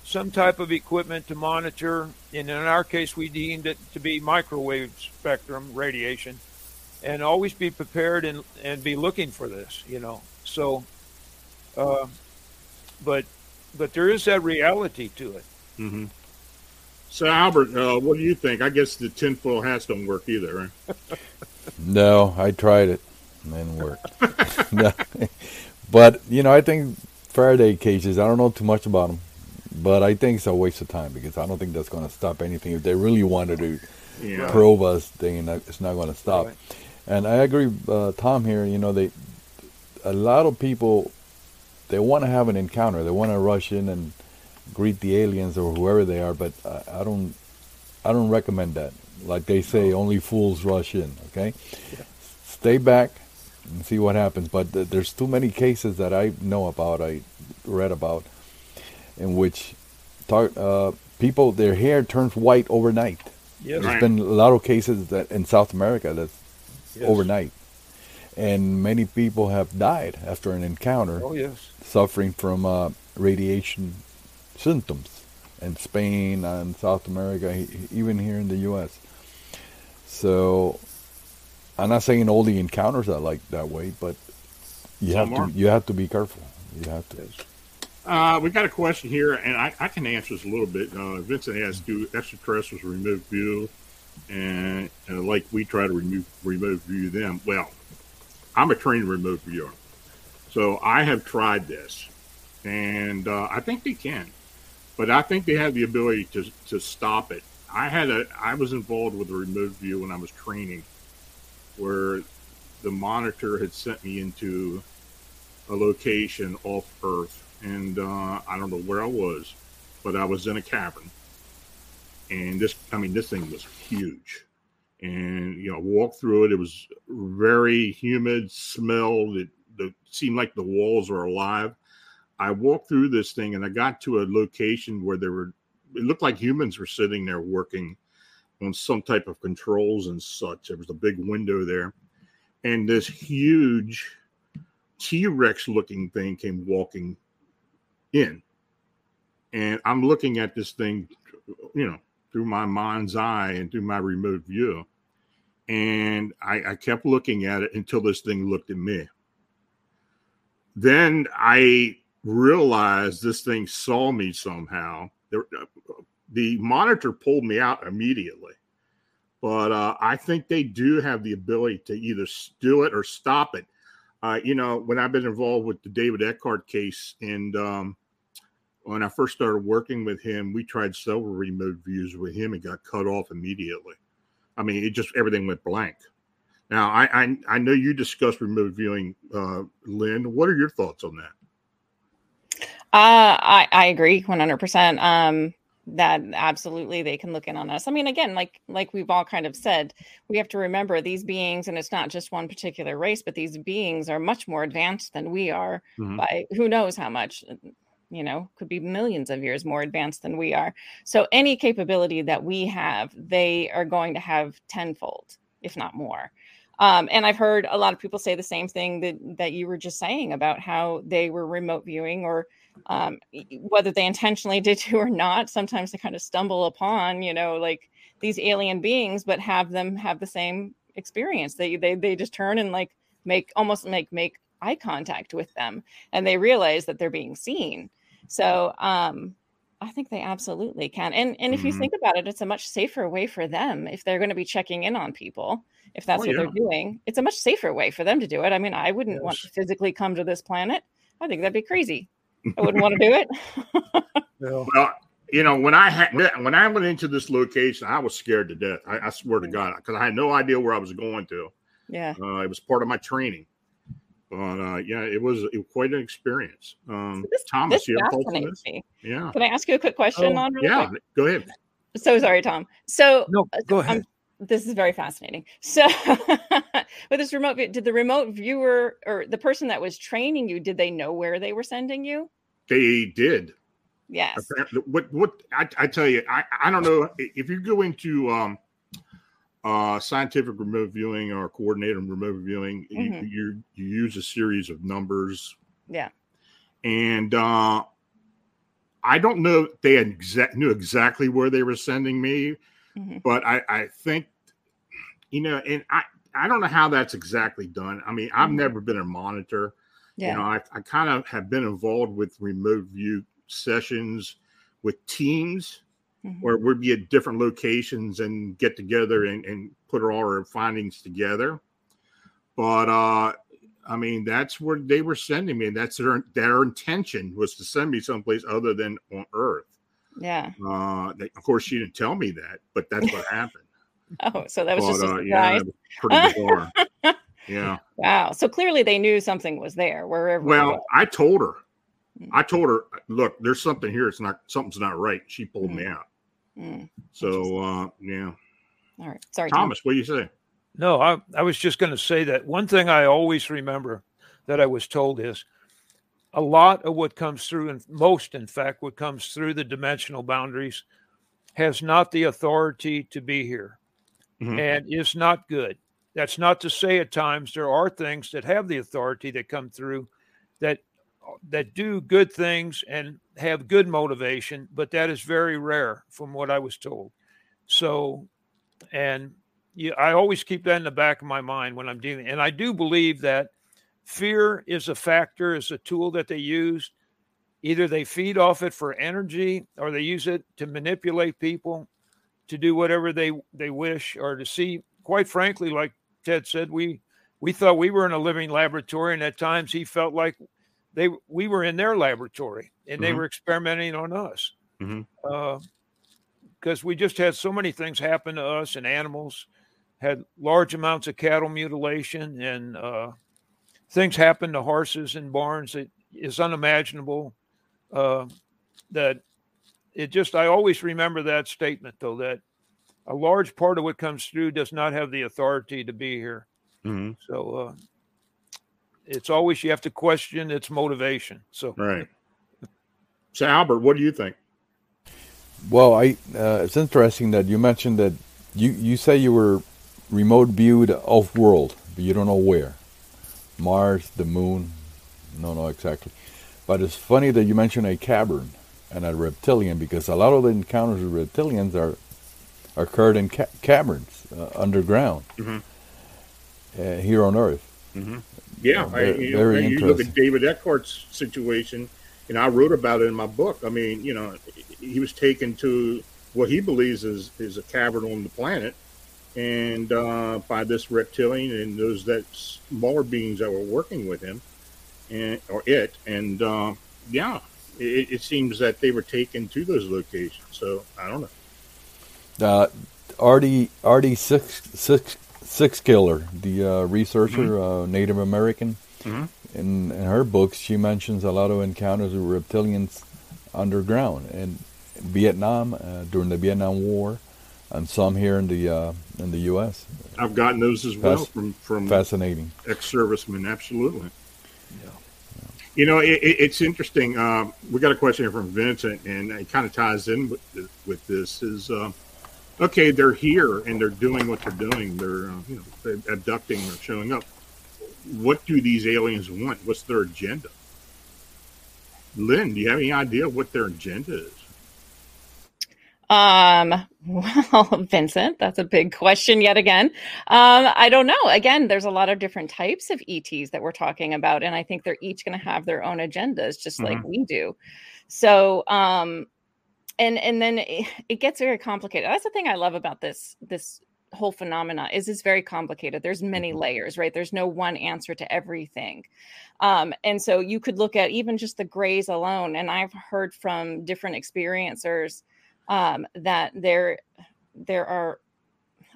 some type of equipment to monitor. And in our case, we deemed it to be microwave spectrum radiation, and always be prepared and and be looking for this. You know, so uh, but but there is that reality to it. Mm-hmm. So Albert, uh, what do you think? I guess the tinfoil hats don't work either, right? no, I tried it, and didn't work. no. But you know, I think Faraday cages. I don't know too much about them, but I think it's a waste of time because I don't think that's going to stop anything. If they really wanted to yeah. probe us, then it's not going to stop. Right. And I agree, uh, Tom. Here, you know, they a lot of people they want to have an encounter. They want to rush in and greet the aliens or whoever they are. But I, I don't, I don't recommend that. Like they say, only fools rush in. Okay, yeah. stay back and see what happens. But th- there's too many cases that I know about. I read about in which tar- uh, people their hair turns white overnight. Yes. There's right. been a lot of cases that in South America that's yes. overnight and many people have died after an encounter. Oh yes, suffering from uh, radiation symptoms in Spain and South America, even here in the U.S. So, I'm not saying all the encounters are like that way, but you Some have are. to you have to be careful. You have to. Uh, we got a question here, and I, I can answer this a little bit. Uh, Vincent asked, "Do extraterrestrials remote view?" And, and like we try to remove remote view them. Well, I'm a trained remote viewer. So I have tried this, and uh, I think they can, but I think they have the ability to to stop it. I had a I was involved with a remote view when I was training, where the monitor had sent me into a location off Earth, and uh, I don't know where I was, but I was in a cavern, and this I mean this thing was huge. And you know walked through it. It was very humid smell it, it seemed like the walls were alive i walked through this thing and i got to a location where there were it looked like humans were sitting there working on some type of controls and such. There was a big window there. And this huge t-rex looking thing came walking in. And i'm looking at this thing you know through my mind's eye and through my remote view. And I, I kept looking at it until this thing looked at me. Then I realized this thing saw me somehow. The, the monitor pulled me out immediately. but uh, I think they do have the ability to either do it or stop it. Uh, you know, when I've been involved with the David Eckhart case, and um, when I first started working with him, we tried several remote views with him and got cut off immediately. I mean, it just everything went blank. Now, I I, I know you discussed remote viewing, uh, Lynn. What are your thoughts on that? Uh, I I agree one hundred percent. Um, that absolutely they can look in on us. I mean, again, like like we've all kind of said, we have to remember these beings, and it's not just one particular race, but these beings are much more advanced than we are mm-hmm. by who knows how much you know, could be millions of years more advanced than we are. So any capability that we have, they are going to have tenfold, if not more. Um, and I've heard a lot of people say the same thing that that you were just saying about how they were remote viewing or um, whether they intentionally did to or not. Sometimes they kind of stumble upon, you know, like these alien beings, but have them have the same experience. They they they just turn and like make almost make make eye contact with them, and they realize that they're being seen. So um, I think they absolutely can. And and if mm-hmm. you think about it, it's a much safer way for them if they're going to be checking in on people. If that's oh, what yeah. they're doing, it's a much safer way for them to do it. I mean, I wouldn't yes. want to physically come to this planet. I think that'd be crazy. I wouldn't want to do it. well, you know, when I had when I went into this location, I was scared to death. I, I swear to. God, because I had no idea where I was going to. Yeah, uh, it was part of my training. But uh, yeah, it was, it was quite an experience. Um, this, Thomas, this you have fascinates me. Yeah. Can I ask you a quick question oh, on? Really yeah, quick? go ahead. So sorry, Tom. So no, uh, go ahead. This is very fascinating. So, with this remote, did the remote viewer or the person that was training you, did they know where they were sending you? They did. Yes. What? What? I, I tell you, I, I don't know if you go into um, uh, scientific remote viewing or coordinated remote viewing, mm-hmm. you, you, you use a series of numbers. Yeah. And uh, I don't know they exa- knew exactly where they were sending me, mm-hmm. but I, I think, you know, and I, I don't know how that's exactly done. I mean, I've mm-hmm. never been a monitor. Yeah. You know, I, I kind of have been involved with remote view sessions with teams mm-hmm. where we'd be at different locations and get together and, and put all our findings together. But uh, I mean, that's where they were sending me, and that's their their intention was to send me someplace other than on Earth. Yeah. Uh, they, of course, she didn't tell me that, but that's what happened. oh, so that was but, just a surprise. Uh, yeah, pretty bizarre. yeah. Wow. So clearly they knew something was there wherever. Well, I told her. Mm. I told her, look, there's something here. It's not something's not right. She pulled mm-hmm. me out. Mm, so uh, yeah. All right. Sorry, Thomas. Tom. What do you say? No, I, I was just going to say that one thing I always remember that I was told is a lot of what comes through, and most, in fact, what comes through the dimensional boundaries has not the authority to be here mm-hmm. and is not good. That's not to say at times there are things that have the authority that come through that that do good things and have good motivation, but that is very rare from what I was told. So, and yeah, I always keep that in the back of my mind when I'm dealing. And I do believe that fear is a factor, is a tool that they use. Either they feed off it for energy or they use it to manipulate people to do whatever they, they wish or to see, quite frankly, like Ted said, we we thought we were in a living laboratory, and at times he felt like they we were in their laboratory and mm-hmm. they were experimenting on us because mm-hmm. uh, we just had so many things happen to us and animals had large amounts of cattle mutilation and uh, things happen to horses in barns that is unimaginable uh, that it just i always remember that statement though that a large part of what comes through does not have the authority to be here mm-hmm. so uh, it's always you have to question its motivation. So right. So Albert, what do you think? Well, I uh, it's interesting that you mentioned that you you say you were remote viewed off world, but you don't know where. Mars, the moon, no, no, exactly. But it's funny that you mentioned a cavern and a reptilian because a lot of the encounters with reptilians are occurred in ca- caverns uh, underground mm-hmm. uh, here on Earth. Mm-hmm. Yeah, I, you, know, you look at David Eckhart's situation, and I wrote about it in my book. I mean, you know, he was taken to what he believes is is a cavern on the planet, and uh, by this reptilian and those that smaller beings that were working with him and or it and uh, yeah it, it, seems that they were taken to those locations so i don't know uh, Ardy Ardy six six Sixkiller the uh, researcher mm-hmm. Uh, native american mm-hmm. in, in her books she mentions a lot of encounters with reptilians underground in vietnam uh, during the vietnam war and some here in the uh, in the U.S. I've gotten those as well from from fascinating ex-servicemen. Absolutely. Yeah. You know, it, it, it's interesting. Uh, we got a question here from Vincent, and it kind of ties in with, with this. Is uh, okay? They're here and they're doing what they're doing. They're uh, you know they're abducting or showing up. What do these aliens want? What's their agenda? Lynn, do you have any idea what their agenda is? Um, well, Vincent, that's a big question yet again. Um, I don't know. Again, there's a lot of different types of ETs that we're talking about, and I think they're each going to have their own agendas, just mm-hmm. like we do. So, um, and and then it, it gets very complicated. That's the thing I love about this this whole phenomena is it's very complicated there's many mm-hmm. layers right there's no one answer to everything um, and so you could look at even just the grays alone and i've heard from different experiencers um, that there there are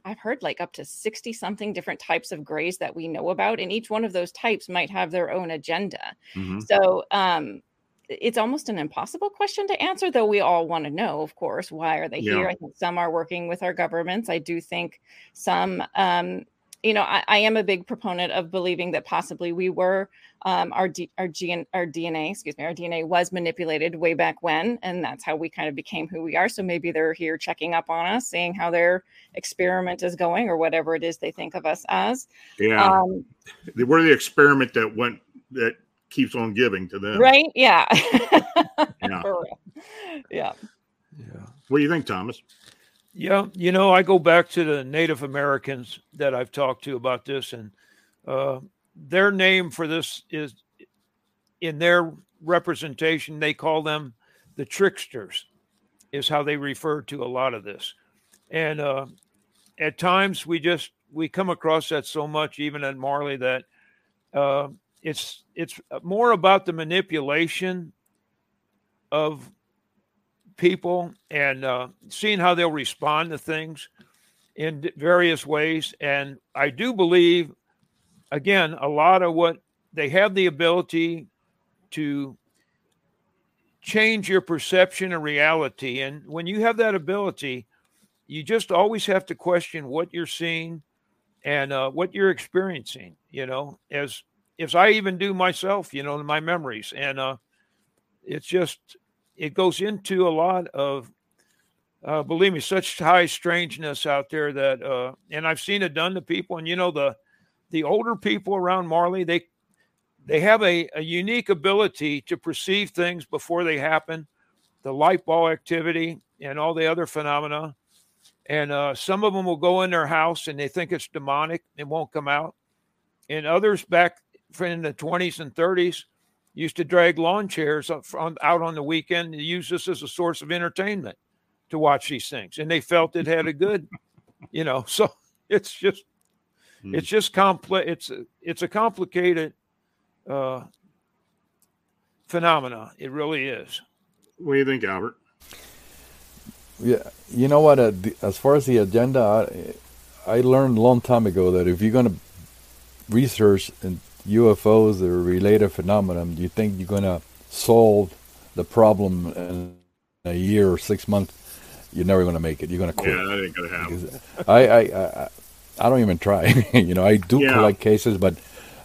I've heard like up to 60 something different types of grays that we know about, and each one of those types might have their own agenda. Mm-hmm. So um, it's almost an impossible question to answer, though we all want to know, of course, why are they yeah. here? I think some are working with our governments. I do think some um, you know, I, I, am a big proponent of believing that possibly we were um, our D, our, G, our DNA, excuse me, our DNA was manipulated way back when, and that's how we kind of became who we are. So maybe they're here checking up on us, seeing how their experiment is going, or whatever it is they think of us as. Yeah, um, we're the experiment that went that keeps on giving to them. Right? Yeah. yeah. Yeah. Yeah. What do you think, Thomas? Yeah, you know, I go back to the Native Americans that I've talked to about this, and uh, their name for this is in their representation, they call them the tricksters, is how they refer to a lot of this. And uh, at times we just we come across that so much, even at Marley, that uh, it's it's more about the manipulation of people and uh, seeing how they'll respond to things in various ways. And I do believe, again, a lot of what they have the ability to change your perception of reality. And when you have that ability, you just always have to question what you're seeing and uh, what you're experiencing, you know, as as I even do myself, you know, in my memories. And uh, it's just it goes into a lot of uh, believe me, such high strangeness out there that, uh, and I've seen it done to people. And you know, the the older people around Marley, they they have a, a unique ability to perceive things before they happen, the light ball activity and all the other phenomena. And uh, some of them will go in their house and they think it's demonic, it won't come out. And others back in the 20s and 30s, used to drag lawn chairs out on the weekend and use this as a source of entertainment to watch these things, and they felt it had a good, you know. So it's just, mm. it's just complex. It's a, it's a complicated uh, phenomena. It really is. What do you think, Albert? Yeah, you know what? Uh, the, as far as the agenda, I, I learned a long time ago that if you're going to research and UFOs or related phenomenon, do you think you're going to solve the problem in a year or six months? You're never going to make it. You're going to quit. Yeah, that ain't going to happen. I, I, I, I, don't even try. you know, I do yeah. collect cases, but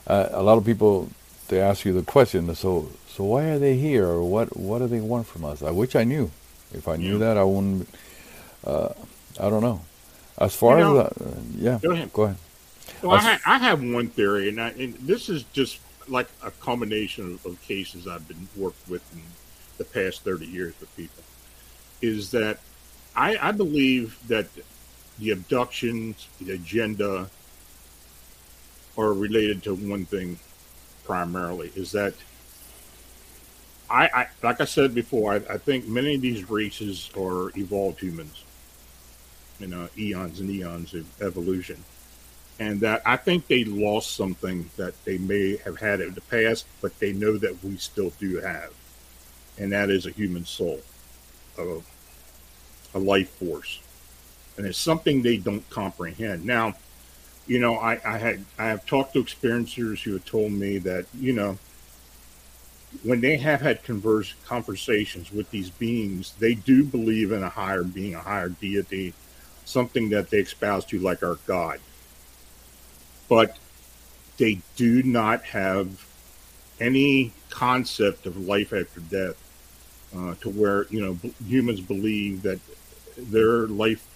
uh, a lot of people they ask you the question. So, so why are they here, or what? What do they want from us? I wish I knew. If I knew yeah. that, I wouldn't. Uh, I don't know. As far you know, as uh, yeah, go ahead. Go ahead. Well, I, ha- I have one theory, and, I, and, this is just like a combination of, of, cases I've been worked with in the past thirty years with people. Is that I, I believe that the abductions, the agenda, are related to one thing primarily. Is that I, I like I said before, I, I think many of these races are evolved humans you know, eons and eons of evolution. And that I think they lost something that they may have had in the past, but they know that we still do have. And that is a human soul, a, a life force. And it's something they don't comprehend. Now, you know, I, I had I have talked to experiencers who have told me that, you know, when they have had converse, conversations with these beings, they do believe in a higher being, a higher deity, something that they espouse to like our God. But they do not have any concept of life after death uh, to where, you know, b- humans believe that their life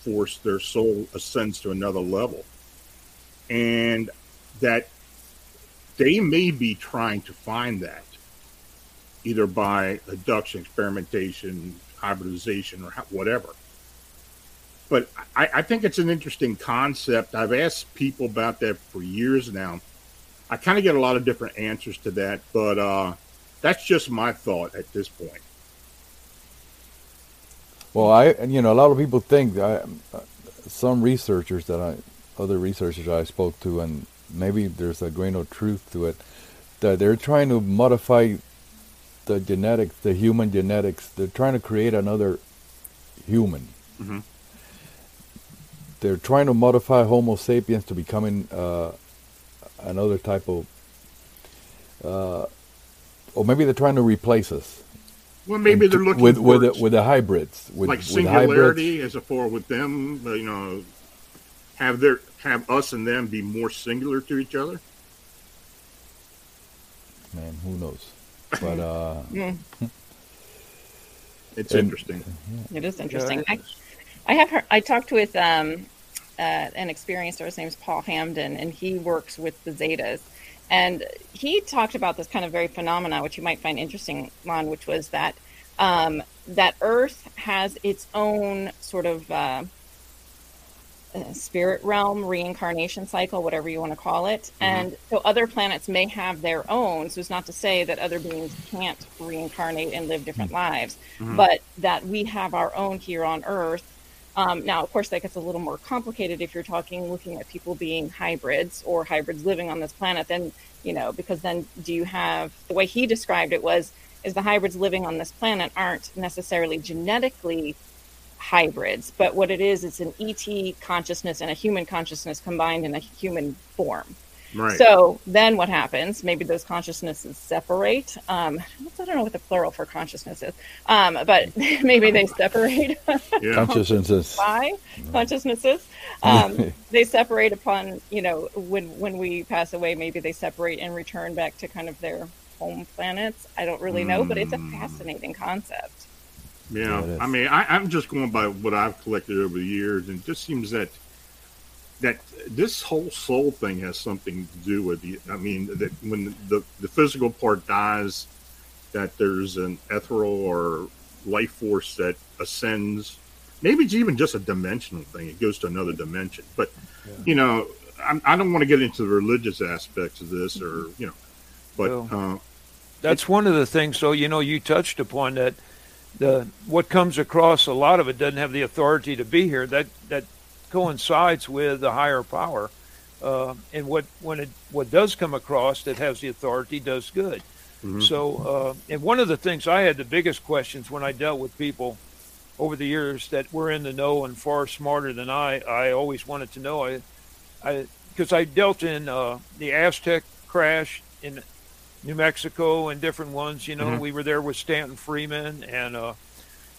force, their soul ascends to another level. And that they may be trying to find that either by abduction, experimentation, hybridization, or whatever. But I, I, think it's an interesting concept. I've asked people about that for years now. I kind of get a lot of different answers to that, but uh, that's just my thought at this point. Well, I you know a lot of people think I, some researchers that I other researchers I spoke to, and maybe there's a grain of truth to it, that they're trying to modify the genetics, the human genetics. They're trying to create another human. Mm-hmm. They're trying to modify Homo sapiens to becoming uh, another type of, uh, or maybe they're trying to replace us. Well, maybe they're looking with with the, with the hybrids, with, like singularity, as a for with them. You know, have their have us and them be more singular to each other. Man, who knows? But uh, yeah. it's and, interesting. It is interesting. I, I have heard, I talked with um, uh, an experiencer. His name's Paul Hamden, and he works with the Zetas. And he talked about this kind of very phenomena, which you might find interesting, Lon, which was that um, that Earth has its own sort of uh, spirit realm reincarnation cycle whatever you want to call it mm-hmm. and so other planets may have their own so it's not to say that other beings can't reincarnate and live different mm-hmm. lives mm-hmm. but that we have our own here on earth um, now of course that gets a little more complicated if you're talking looking at people being hybrids or hybrids living on this planet then you know because then do you have the way he described it was is the hybrids living on this planet aren't necessarily genetically hybrids, but what it is, it's an ET consciousness and a human consciousness combined in a human form. Right. So then what happens? Maybe those consciousnesses separate. Um, I don't know what the plural for consciousness is, um, but maybe they separate. yeah. Consciousnesses. Why consciousnesses? Um, they separate upon you know when when we pass away. Maybe they separate and return back to kind of their home planets. I don't really know, mm. but it's a hmm. fascinating concept. Yeah, I mean, I, am just going by what I've collected over the years, and it just seems that that this whole soul thing has something to do with the. I mean, that when the the physical part dies, that there's an ethereal or life force that ascends. Maybe it's even just a dimensional thing; it goes to another dimension. But yeah. you know, I'm, I do not want to get into the religious aspects of this, or you know, but well, uh, that's one of the things. So you know, you touched upon that the what comes across a lot of it doesn't have the authority to be here. That that coincides with the higher power, uh, and what when it what does come across that has the authority does good. Mm-hmm. So, uh, and one of the things I had the biggest questions when I dealt with people over the years that were in the know and far smarter than I, I always wanted to know. I, I because I dealt in uh, the Aztec crash in New Mexico and different ones. You know, mm-hmm. we were there with Stanton Friedman and uh,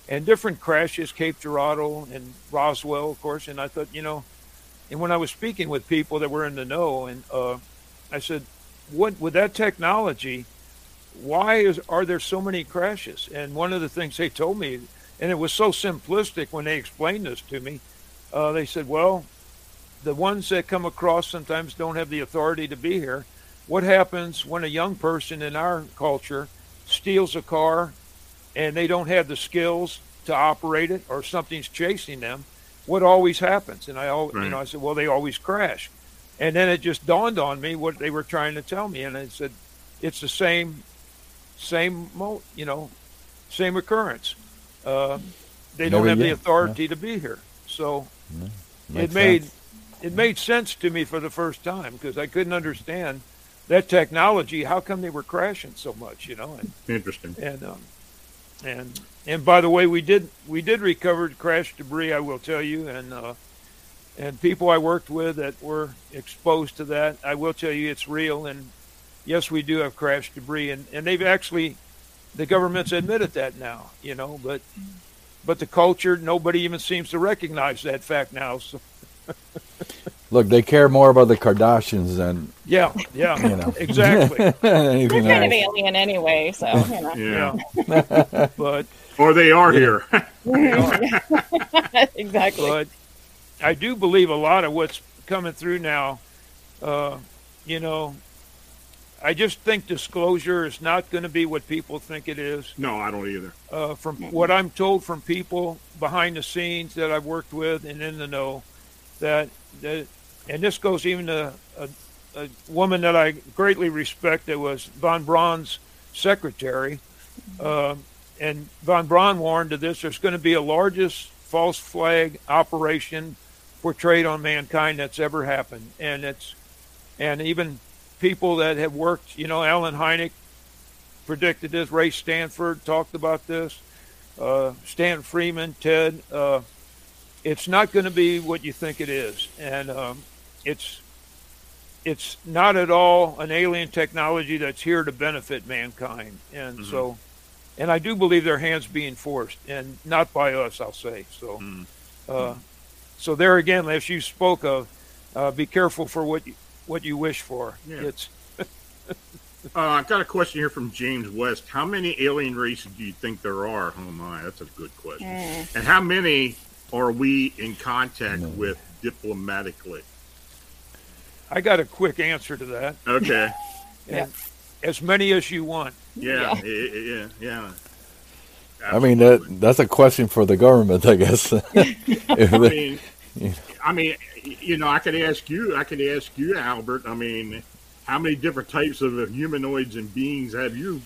and different crashes, Cape Girardeau and Roswell, of course. And I thought, you know, and when I was speaking with people that were in the know, and uh, I said, what with that technology, why is are there so many crashes? And one of the things they told me, and it was so simplistic when they explained this to me, uh, they said, well, the ones that come across sometimes don't have the authority to be here what happens when a young person in our culture steals a car and they don't have the skills to operate it or something's chasing them what always happens and i always right. you know i said well they always crash and then it just dawned on me what they were trying to tell me and i said it's the same same you know same occurrence uh, they don't have the authority yeah. to be here so it made sense. it made sense to me for the first time because I couldn't understand that technology. How come they were crashing so much? You know. And, Interesting. And um, and and by the way, we did we did recover crash debris. I will tell you, and uh, and people I worked with that were exposed to that. I will tell you, it's real. And yes, we do have crash debris, and and they've actually the government's admitted that now. You know, but but the culture nobody even seems to recognize that fact now. So. Look, they care more about the Kardashians than yeah, yeah, you know. exactly. They're kind else. of alien anyway, so you know. Yeah, but or they are here. exactly. But I do believe a lot of what's coming through now. Uh, you know, I just think disclosure is not going to be what people think it is. No, I don't either. Uh, from mm-hmm. what I'm told from people behind the scenes that I've worked with and in the know, that, that and this goes even to a, a woman that I greatly respect that was von Braun's secretary. Uh, and von Braun warned of this there's going to be a largest false flag operation portrayed on mankind that's ever happened. And it's, and even people that have worked, you know, Allen Hynek predicted this, Ray Stanford talked about this, uh, Stan Friedman, Ted. Uh, it's not going to be what you think it is. And um, it's it's not at all an alien technology that's here to benefit mankind. And mm-hmm. so, and I do believe their hands being forced, and not by us, I'll say. So, mm-hmm. uh, so there again, as you spoke of, uh, be careful for what you, what you wish for. Yeah. It's. uh, I've got a question here from James West. How many alien races do you think there are? Oh my, that's a good question. Mm. And how many are we in contact mm. with diplomatically? I got a quick answer to that. Okay. yeah. As many as you want. Yeah, yeah, yeah. yeah. I mean that that's a question for the government, I guess. I mean, I mean, you know, I could ask you, I could ask you, Albert. I mean, how many different types of humanoids and beings have you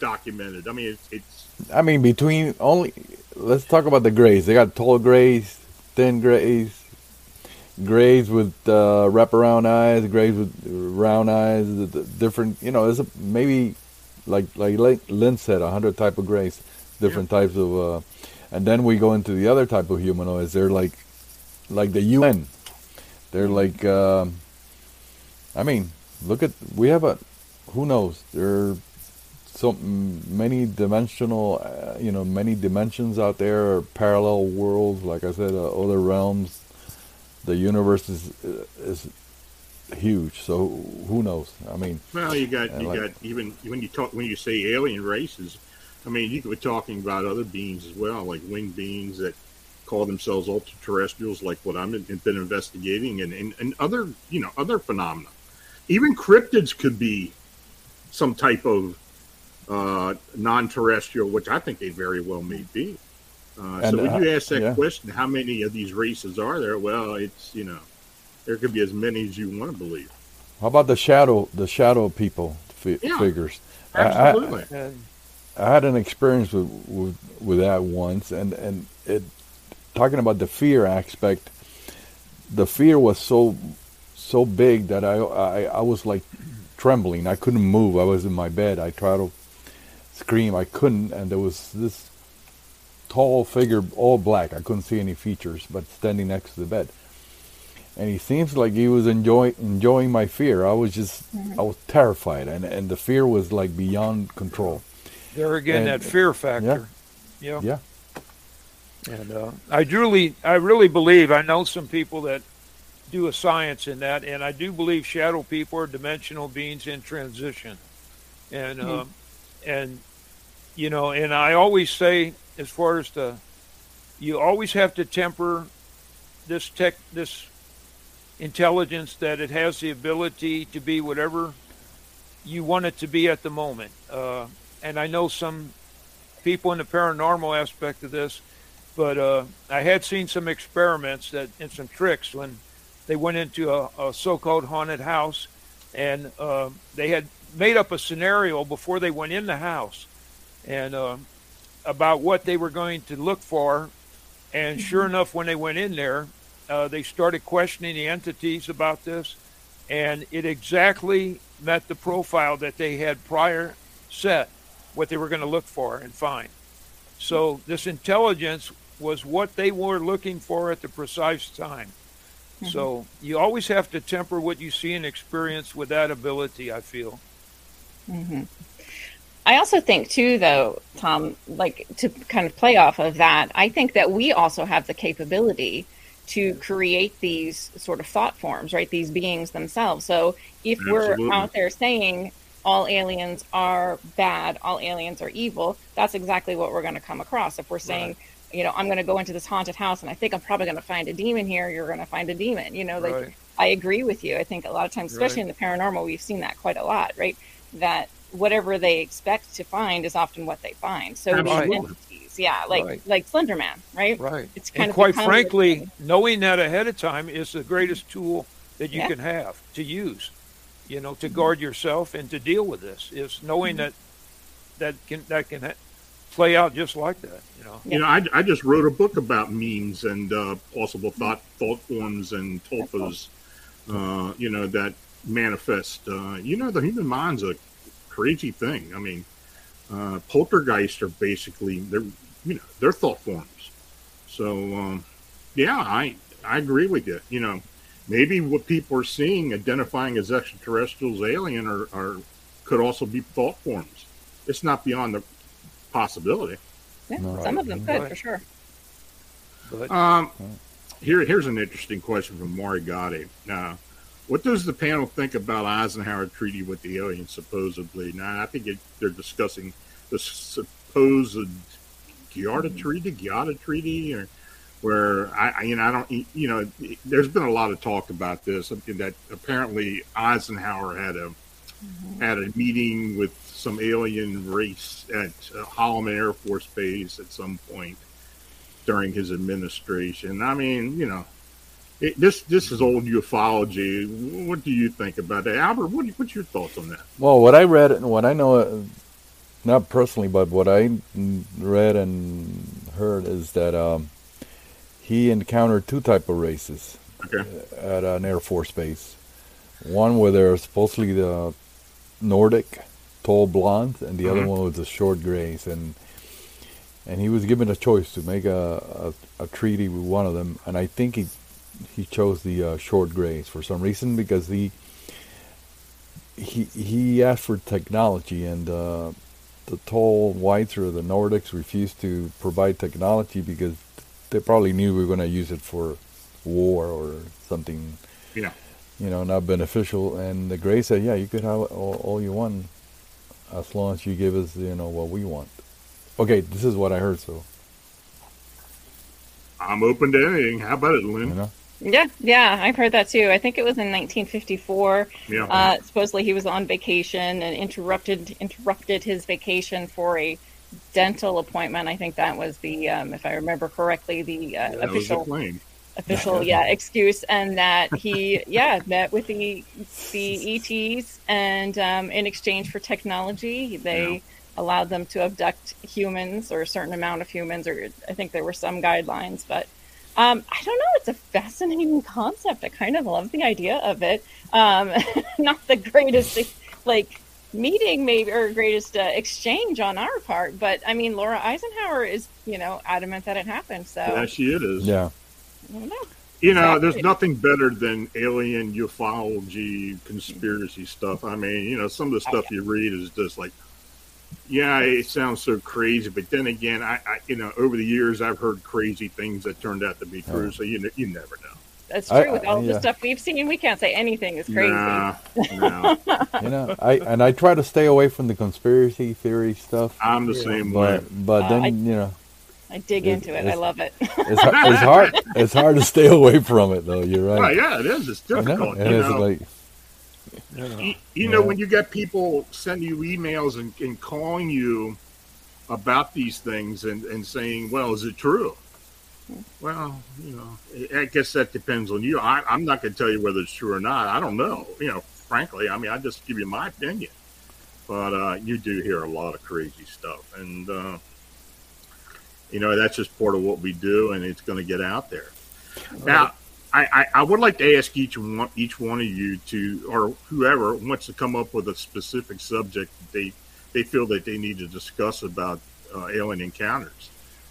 documented? I mean, it's, it's I mean, between only let's talk about the grays. They got tall grays, thin grays, grays with uh, wraparound eyes, grays with round eyes, the, the different. You know, there's a, maybe like like Lynn said, a hundred type of grays, different yeah. types of. Uh, and then we go into the other type of humanoids. They're like like the UN. They're like. Uh, I mean, look at we have a. Who knows? There are so many dimensional, uh, you know, many dimensions out there, parallel worlds. Like I said, uh, other realms the universe is is huge. So who knows? I mean, well, you got you like, got even when you talk when you say alien races. I mean, you could be talking about other beings as well, like winged beings that call themselves ultra-terrestrials, like what I've been investigating, and, and, and other you know other phenomena. Even cryptids could be some type of uh, non-terrestrial, which I think they very well may be. Uh, and, so when uh, you ask that yeah. question, how many of these races are there? Well, it's you know, there could be as many as you want to believe. How about the shadow, the shadow people fi- yeah, figures? Absolutely. I, I, I, had an experience with, with with that once, and and it talking about the fear aspect. The fear was so so big that I I, I was like trembling. I couldn't move. I was in my bed. I tried to scream. I couldn't, and there was this tall figure, all black. I couldn't see any features, but standing next to the bed. And he seems like he was enjoying enjoying my fear. I was just, mm-hmm. I was terrified, and and the fear was like beyond control. There again, and, that fear factor. Yeah. Yeah. And uh, I really, I really believe. I know some people that do a science in that, and I do believe shadow people are dimensional beings in transition, and mm-hmm. um, and you know, and I always say as far as the you always have to temper this tech this intelligence that it has the ability to be whatever you want it to be at the moment. Uh, and I know some people in the paranormal aspect of this, but uh, I had seen some experiments that and some tricks when they went into a, a so-called haunted house, and uh, they had made up a scenario before they went in the house, and uh, about what they were going to look for. And sure enough, when they went in there, uh, they started questioning the entities about this, and it exactly met the profile that they had prior set, what they were going to look for and find. So this intelligence was what they were looking for at the precise time. Mm-hmm. So you always have to temper what you see and experience with that ability. I feel. Mm-hmm. I also think too, though, Tom, like to kind of play off of that, I think that we also have the capability to create these sort of thought forms, right? These beings themselves. So if Absolutely. we're out there saying all aliens are bad, all aliens are evil, that's exactly what we're going to come across. If we're saying, right. you know, I'm going to go into this haunted house and I think I'm probably going to find a demon here, you're going to find a demon. You know, like right. I agree with you. I think a lot of times, especially right. in the paranormal, we've seen that quite a lot, right? That whatever they expect to find is often what they find. So entities, yeah, like right. like Slender Man, right? Right. It's kind and of quite frankly, knowing that ahead of time is the greatest tool that you yeah. can have to use. You know, to guard yourself and to deal with this is knowing mm-hmm. that that can that can play out just like that. You know. You know, I, I just wrote a book about memes and uh, possible thought thought forms and tulpas. Uh, you know that manifest. Uh, you know, the human mind's a crazy thing. I mean, uh, poltergeists are basically they're you know they're thought forms. So um, yeah, I I agree with you. You know, maybe what people are seeing, identifying as extraterrestrials, alien, are, are could also be thought forms. It's not beyond the possibility. Yeah, no, some of them could for sure. Um, here here's an interesting question from Mari Gotti. Now, what does the panel think about Eisenhower treaty with the aliens, supposedly? Now, I think it, they're discussing the supposed Greada mm-hmm. Treaty, Greada Treaty, or where I, you know, I don't, you know, there's been a lot of talk about this. That apparently Eisenhower had a mm-hmm. had a meeting with some alien race at uh, Holloman Air Force Base at some point during his administration. I mean, you know, it, this this is old ufology. What do you think about that, Albert? What, what's your thoughts on that? Well, what I read and what I know, not personally, but what I read and heard is that um, he encountered two type of races okay. at an Air Force base. One where they're supposedly the Nordic, tall blondes, and the mm-hmm. other one was the short grays, and and he was given a choice to make a, a, a treaty with one of them, and I think he he chose the uh, short grays for some reason because he he he asked for technology and uh, the tall whites or the Nordics refused to provide technology because they probably knew we were going to use it for war or something. Yeah. You know, not beneficial. And the Gray said, "Yeah, you could have all, all you want, as long as you give us, you know, what we want." Okay, this is what I heard. So I'm open to anything. How about it, Lynn? You know? Yeah, yeah, I've heard that too. I think it was in 1954. Yeah. Uh, supposedly he was on vacation and interrupted interrupted his vacation for a dental appointment. I think that was the, um, if I remember correctly, the uh, yeah, official official yeah excuse, and that he yeah met with the the ETs, and um, in exchange for technology, they. Yeah. Allowed them to abduct humans or a certain amount of humans, or I think there were some guidelines, but um, I don't know. It's a fascinating concept. I kind of love the idea of it. Um, not the greatest, like meeting, maybe or greatest uh, exchange on our part, but I mean, Laura Eisenhower is, you know, adamant that it happened. So yeah, she it is. Yeah. know. You know, there's nothing better than alien ufology conspiracy stuff. I mean, you know, some of the stuff you read is just like, yeah, it sounds so crazy, but then again, I, I, you know over the years I've heard crazy things that turned out to be true. So you you never know. That's true. I, With all yeah. the stuff we've seen, we can't say anything is crazy. Nah, no. you know, I and I try to stay away from the conspiracy theory stuff. I'm the same but, way. But uh, then I, you know, I dig into it. I love it. it's, it's, hard. It's hard to stay away from it, though. You're right. Oh, yeah, it is. It's difficult. It is like you, you know, when you get people sending you emails and, and calling you about these things and, and saying, well, is it true? Well, you know, I guess that depends on you. I, I'm not going to tell you whether it's true or not. I don't know. You know, frankly, I mean, I just give you my opinion. But uh, you do hear a lot of crazy stuff. And, uh, you know, that's just part of what we do, and it's going to get out there. Now, I, I, I, would like to ask each one each one of you to, or whoever wants to come up with a specific subject that they they feel that they need to discuss about uh, alien encounters.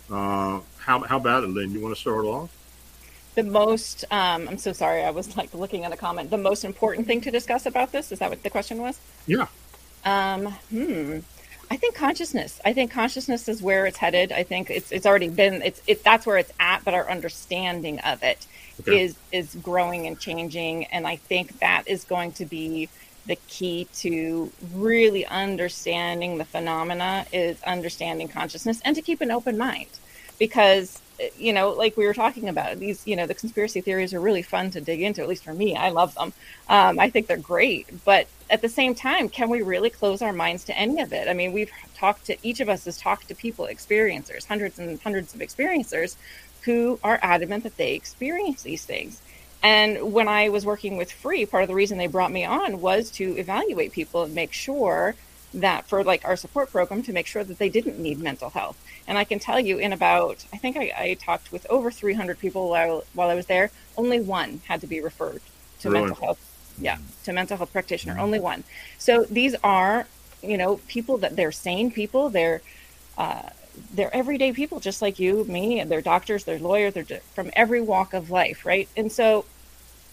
Uh, how how about it, Lynn? You want to start off? The most, um, I'm so sorry, I was like looking at a comment. The most important thing to discuss about this is that what the question was? Yeah. Um, hmm. I think consciousness. I think consciousness is where it's headed. I think it's it's already been it's it that's where it's at, but our understanding of it okay. is is growing and changing, and I think that is going to be the key to really understanding the phenomena is understanding consciousness and to keep an open mind because you know like we were talking about these you know the conspiracy theories are really fun to dig into at least for me i love them um, i think they're great but at the same time can we really close our minds to any of it i mean we've talked to each of us has talked to people experiencers hundreds and hundreds of experiencers who are adamant that they experience these things and when I was working with Free, part of the reason they brought me on was to evaluate people and make sure that for like our support program to make sure that they didn't need mental health. And I can tell you, in about, I think I, I talked with over 300 people while, while I was there, only one had to be referred to mental health. Yeah, to mental health practitioner, mm-hmm. only one. So these are, you know, people that they're sane people. They're, uh, they're everyday people just like you, me, and they're doctors, they're lawyers, they're from every walk of life, right? And so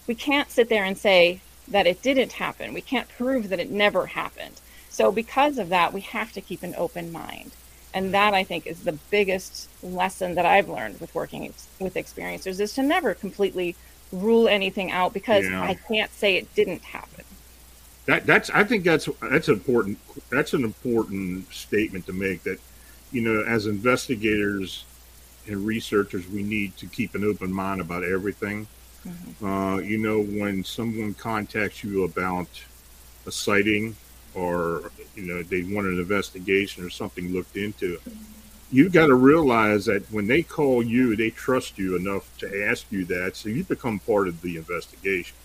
we can't sit there and say that it didn't happen. We can't prove that it never happened. So because of that, we have to keep an open mind. And that I think is the biggest lesson that I've learned with working ex- with experiencers is to never completely rule anything out because yeah. I can't say it didn't happen. That that's I think that's that's important that's an important statement to make that you know, as investigators and researchers, we need to keep an open mind about everything. Mm-hmm. Uh, you know, when someone contacts you about a sighting or, you know, they want an investigation or something looked into, you've got to realize that when they call you, they trust you enough to ask you that. So you become part of the investigation.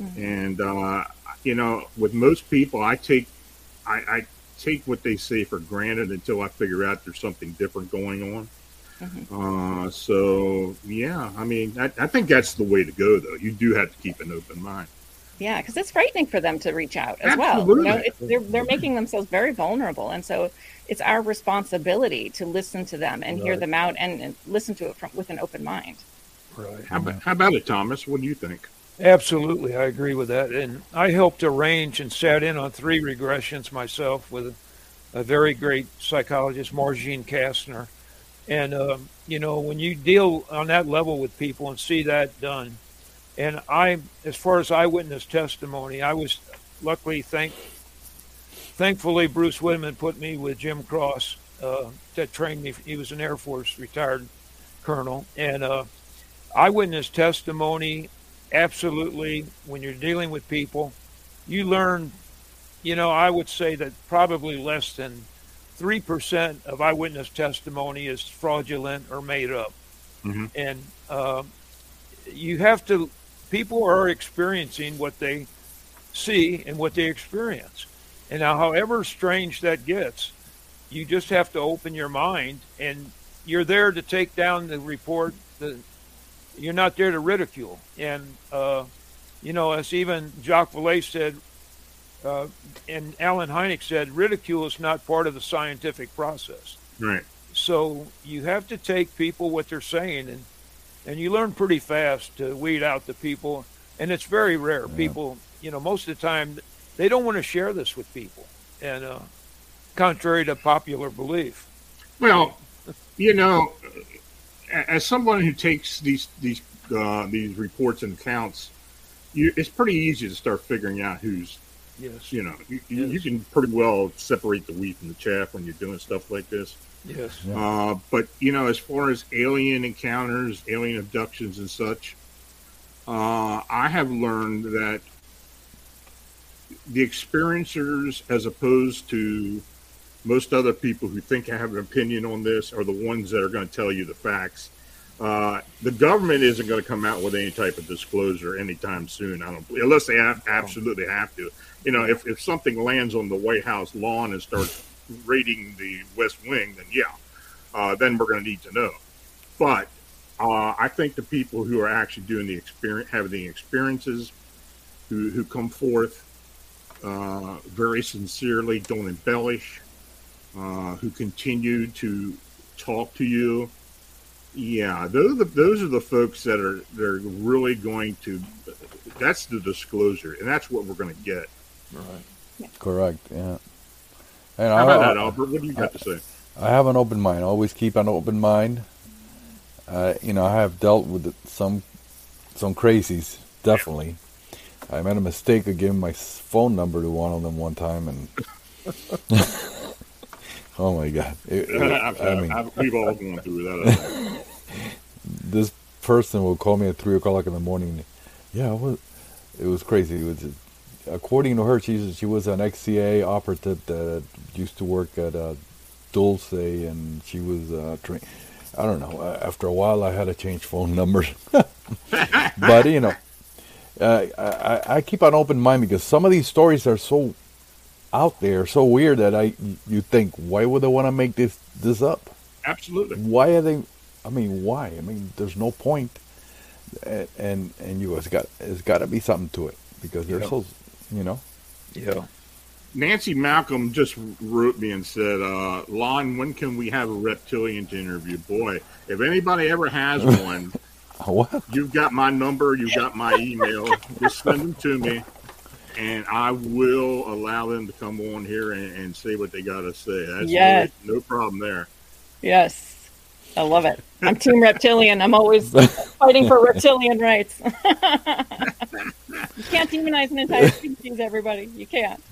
Mm-hmm. And, uh, you know, with most people, I take, I, I take what they say for granted until I figure out there's something different going on. Mm-hmm. Uh, so yeah, I mean, I, I, think that's the way to go, though. You do have to keep an open mind. Yeah, because it's frightening for them to reach out as Absolutely. well. You know, they're they're making themselves very vulnerable, and so it's our responsibility to listen to them and right. hear them out and, and, listen to it from, with an open mind. Right. How about, how about it, Thomas? What do you think? Absolutely, I agree with that. And I helped arrange and sat in on three regressions myself with a, a very great psychologist, Margene Kastner. And, um, you know, when you deal on that level with people and see that done, and I, as far as eyewitness testimony, I was luckily, thank, thankfully, Bruce Widaman put me with Jim Cross uh, that trained me. He was an Air Force retired colonel. And uh, eyewitness testimony absolutely, when you're dealing with people, you learn, you know, I would say that probably less than 3% of eyewitness testimony is fraudulent or made up. Mm-hmm. And uh, you have to, people are experiencing what they see and what they experience. And now, however strange that gets, you just have to open your mind and you're there to take down the report, the you're not there to ridicule. And, uh, you know, as even Jacques Vallée said, uh, and Allen Hynek said, ridicule is not part of the scientific process. Right. So you have to take people what they're saying, and and you learn pretty fast to weed out the people. And it's very rare. Yeah. People, you know, most of the time they don't want to share this with people, and uh, contrary to popular belief. Well, you know, as someone who takes these these uh, these reports and counts, you, it's pretty easy to start figuring out who's. Yes. You know, you, yes. you can pretty well separate the wheat from the chaff when you're doing stuff like this. Yes. Uh, but you know, as far as alien encounters, alien abductions, and such, uh, I have learned that the experiencers, as opposed to most other people who think I have an opinion on this are the ones that are going to tell you the facts. Uh, the government isn't going to come out with any type of disclosure anytime soon. I don't, unless they have, absolutely have to. You know, if, if something lands on the White House lawn and starts raiding the West Wing, then yeah, uh, then we're going to need to know. But uh, I think the people who are actually doing the experience, having the experiences, who who come forth uh, very sincerely, don't embellish, uh, who continue to talk to you. Yeah, those are the, those are the folks that are they're really going to. That's the disclosure, and that's what we're going to get. Right. Correct. Yeah. And How I, about that, Albert? What do you got I, to say? I have an open mind. I Always keep an open mind. Uh, you know, I have dealt with some some crazies. Definitely. I made a mistake of giving my phone number to one of them one time, and oh my god! It, it, I mean, I've, we've all gone through that. this person will call me at three o'clock in the morning. Yeah, it was, it was crazy. It was, according to her, she she was an XCA operative that used to work at uh, Dulce, and she was uh, trained. I don't know. After a while, I had to change phone numbers. but you know, uh, I, I keep an open mind because some of these stories are so out there, so weird that I you think why would they want to make this this up? Absolutely. Why are they? I mean, why? I mean, there's no point. And and, and you it's got it's got to be something to it because they're so you know. Yeah. Nancy Malcolm just wrote me and said, uh, Lon, when can we have a reptilian to interview? Boy, if anybody ever has one, what? You've got my number. You've got my email. Just send them to me, and I will allow them to come on here and, and say what they got to say. That's yes. no problem there. Yes. I love it. I'm Team Reptilian. I'm always fighting for reptilian rights. you can't demonize an entire species, everybody. You can't.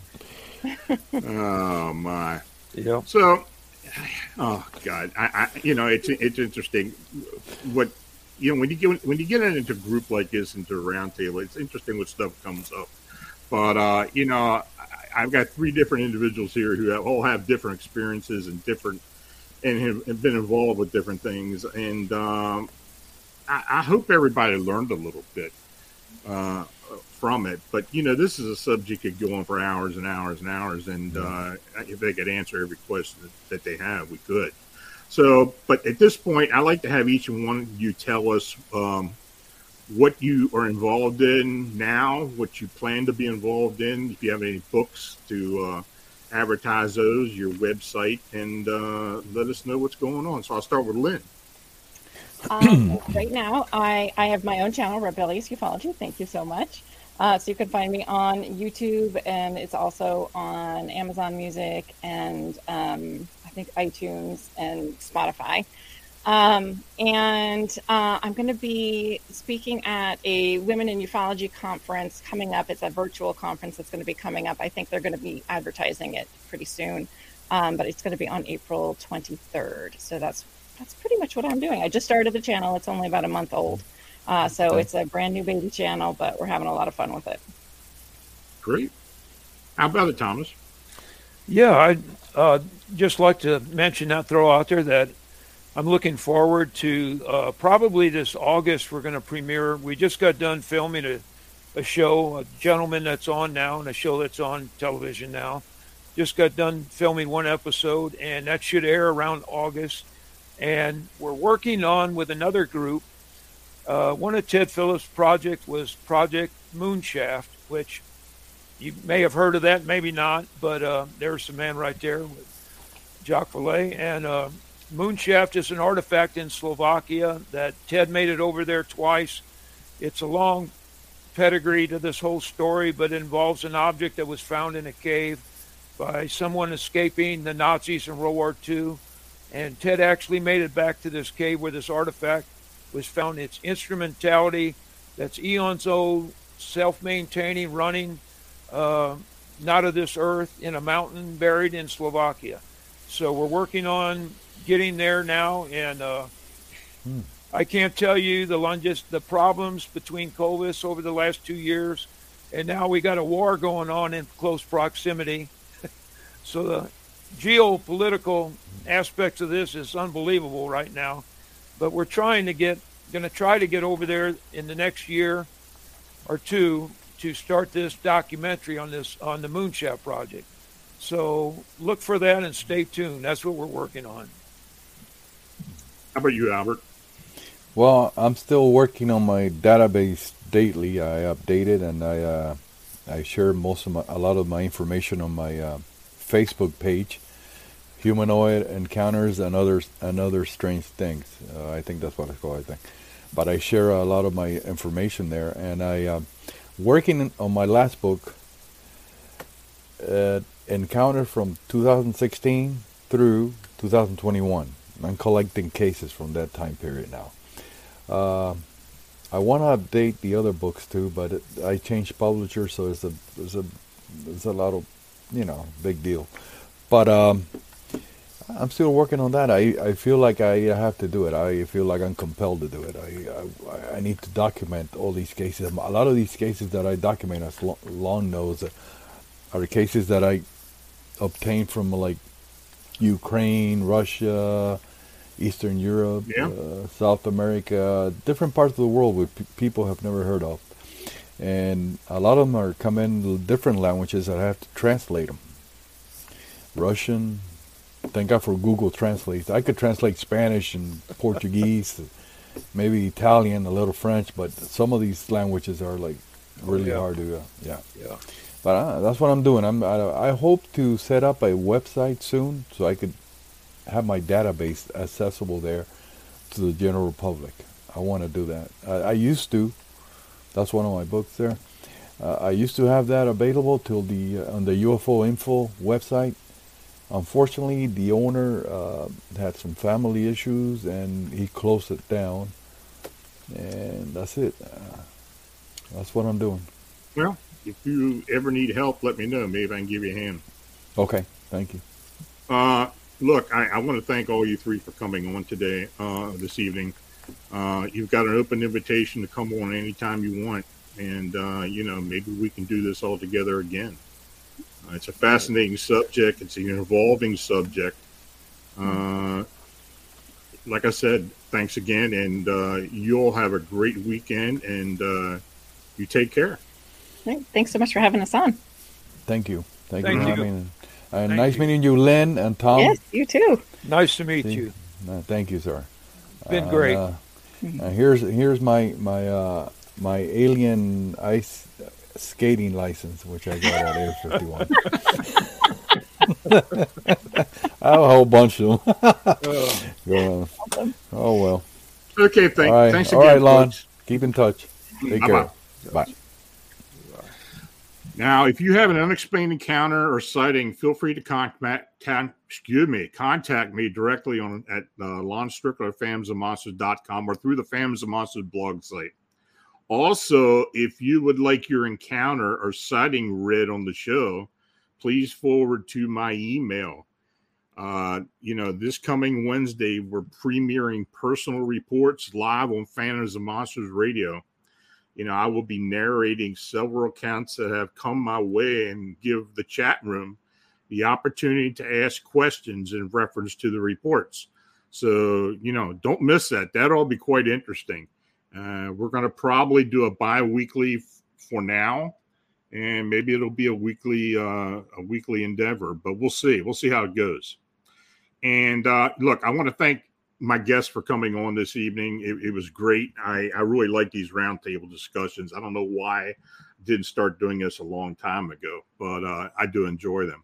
oh my. Yeah. So, oh God, I, I, you know, it's it's interesting what you know when you get when you get into a group like this into a roundtable, it's interesting what stuff comes up. But uh, you know, I, have got three different individuals here who have, all have different experiences and different and have, have been involved with different things. And um, I, I, hope everybody learned a little bit uh, from it. But you know, this is a subject that could go on for hours and hours and hours. And uh, if they could answer every question that, that they have, we could. So, but at this point, I like to have each and one of you tell us um, what you are involved in now, what you plan to be involved in, if you have any books to uh, advertise those, your website, and uh, let us know what's going on. So I'll start with Lynn. Um, right now, I, I have my own channel, Rebellious Ufology. Thank you so much. Uh, so you can find me on YouTube, and it's also on Amazon Music and um, I think iTunes and Spotify. Um, and uh, I'm going to be speaking at a Women in Ufology conference coming up. It's a virtual conference that's going to be coming up. I think they're going to be advertising it pretty soon, um, but it's going to be on April 23rd. So that's that's pretty much what I'm doing. I just started the channel. It's only about a month old, uh, so okay. it's a brand new baby channel, but we're having a lot of fun with it. Great. How about it, Thomas? Yeah, I uh, just like to mention that, throw out there that I'm looking forward to uh, probably this August. We're going to premiere. We just got done filming a, a show, a gentleman that's on now, and a show that's on television now. Just got done filming one episode, and that should air around August. And we're working on with another group. Uh, one of Ted Phillips' project was Project Moonshaft, which you may have heard of that, maybe not, but uh, there's a man right there with Jacques Vallée. And uh, Moonshaft is an artifact in Slovakia that Ted made it over there twice. It's a long pedigree to this whole story, but involves an object that was found in a cave by someone escaping the Nazis in World War II. And Ted actually made it back to this cave where this artifact was found. Its instrumentality that's eons old, self maintaining, running uh, not of this earth in a mountain buried in Slovakia. So we're working on getting there now, and uh, hmm. I can't tell you the longest the problems between Clovis over the last two years, and now we got a war going on in close proximity. so the geopolitical aspects of this is unbelievable right now, but we're trying to get going to try to get over there in the next year or two to start this documentary on this on the Moonshaft project. So look for that and stay tuned. That's what we're working on. How about you, Albert? Well, I'm still working on my database daily. I update it and I uh, I share most of my, a lot of my information on my uh, Facebook page, humanoid encounters and others and other strange things. Uh, I think that's what it's called. I think, but I share a lot of my information there, and I uh, working on my last book. Uh, encounter from 2016 through 2021. I'm collecting cases from that time period now. Uh, I want to update the other books too, but it, I changed publisher, so it's a it's a it's a lot of you know big deal. But um, I'm still working on that. I, I feel like I have to do it. I feel like I'm compelled to do it. I I, I need to document all these cases. A lot of these cases that I document, as Lon knows, are the cases that I obtained from like Ukraine, Russia, Eastern Europe, yeah. uh, South America, different parts of the world where p- people have never heard of. And a lot of them are come in different languages that I have to translate them. Russian, thank God for Google Translate. I could translate Spanish and Portuguese, maybe Italian, a little French, but some of these languages are like really yeah. hard to, uh, yeah. Yeah. But uh, that's what I'm doing. I'm, I, I hope to set up a website soon so I could have my database accessible there to the general public. I want to do that. I, I used to. That's one of my books there. Uh, I used to have that available till the uh, on the UFO Info website. Unfortunately, the owner uh, had some family issues and he closed it down. And that's it. Uh, that's what I'm doing. Well, if you ever need help, let me know. Maybe I can give you a hand. Okay, thank you. Uh, look, I, I, want to thank all you three for coming on today, uh, this evening. Uh, you've got an open invitation to come on anytime you want, and uh, you know maybe we can do this all together again. Uh, it's a fascinating subject. It's an evolving subject. Uh, like I said, thanks again, and uh, you all have a great weekend, and you take care. Thanks so much for having us on. Thank you. Thank, Thank you for having uh, nice you. meeting you, Lynn and Tom. Yes, you too. Nice to meet See? you. Uh, thank you, sir. Been great. Uh, uh, here's here's my my uh, my alien ice skating license, which I got at Area 51. I have a whole bunch of them. oh. oh well. Okay, thank, All right. thanks again. All right, Lon. Keep in touch. Take Bye-bye. care. Bye. Now, if you have an unexplained encounter or sighting, feel free to contact, excuse me, contact me directly on at uh, Lon Strickler, or through the Phantoms and Monsters blog site. Also, if you would like your encounter or sighting read on the show, please forward to my email. Uh, you know, this coming Wednesday, we're premiering personal reports live on Phantoms and Monsters Radio you know, I will be narrating several accounts that have come my way and give the chat room the opportunity to ask questions in reference to the reports. So, you know, don't miss that. That'll be quite interesting. Uh, we're going to probably do a bi weekly f- for now, and maybe it'll be a weekly uh, a weekly endeavor, but we'll see. We'll see how it goes. And uh, look, I want to thank my guests for coming on this evening. It, it was great. I, I really like these roundtable discussions. I don't know why I didn't start doing this a long time ago, but uh, I do enjoy them.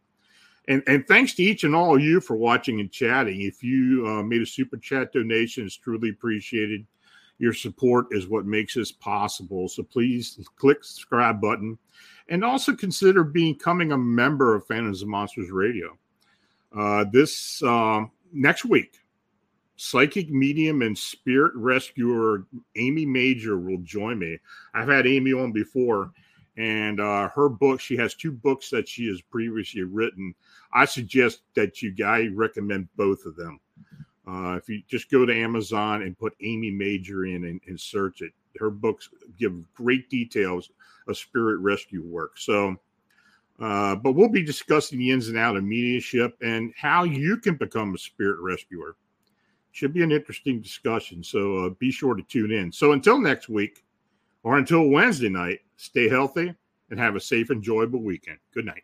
And, and thanks to each and all of you for watching and chatting. If you uh, made a super chat donation, it's truly appreciated. Your support is what makes this possible. So please click subscribe button and also consider becoming a member of Phantoms and Monsters Radio. Uh, this uh, next week, psychic medium and spirit rescuer Amy Major will join me. I've had Amy on before, and uh, her book, she has two books that she has previously written. I suggest that you guys recommend both of them. Uh, if you just go to Amazon and put Amy Major in and, and search it, her books give great details of spirit rescue work. So, uh, but we'll be discussing the ins and outs of mediumship and how you can become a spirit rescuer should be an interesting discussion. So uh, be sure to tune in. So until next week or until Wednesday night, stay healthy and have a safe, enjoyable weekend. Good night.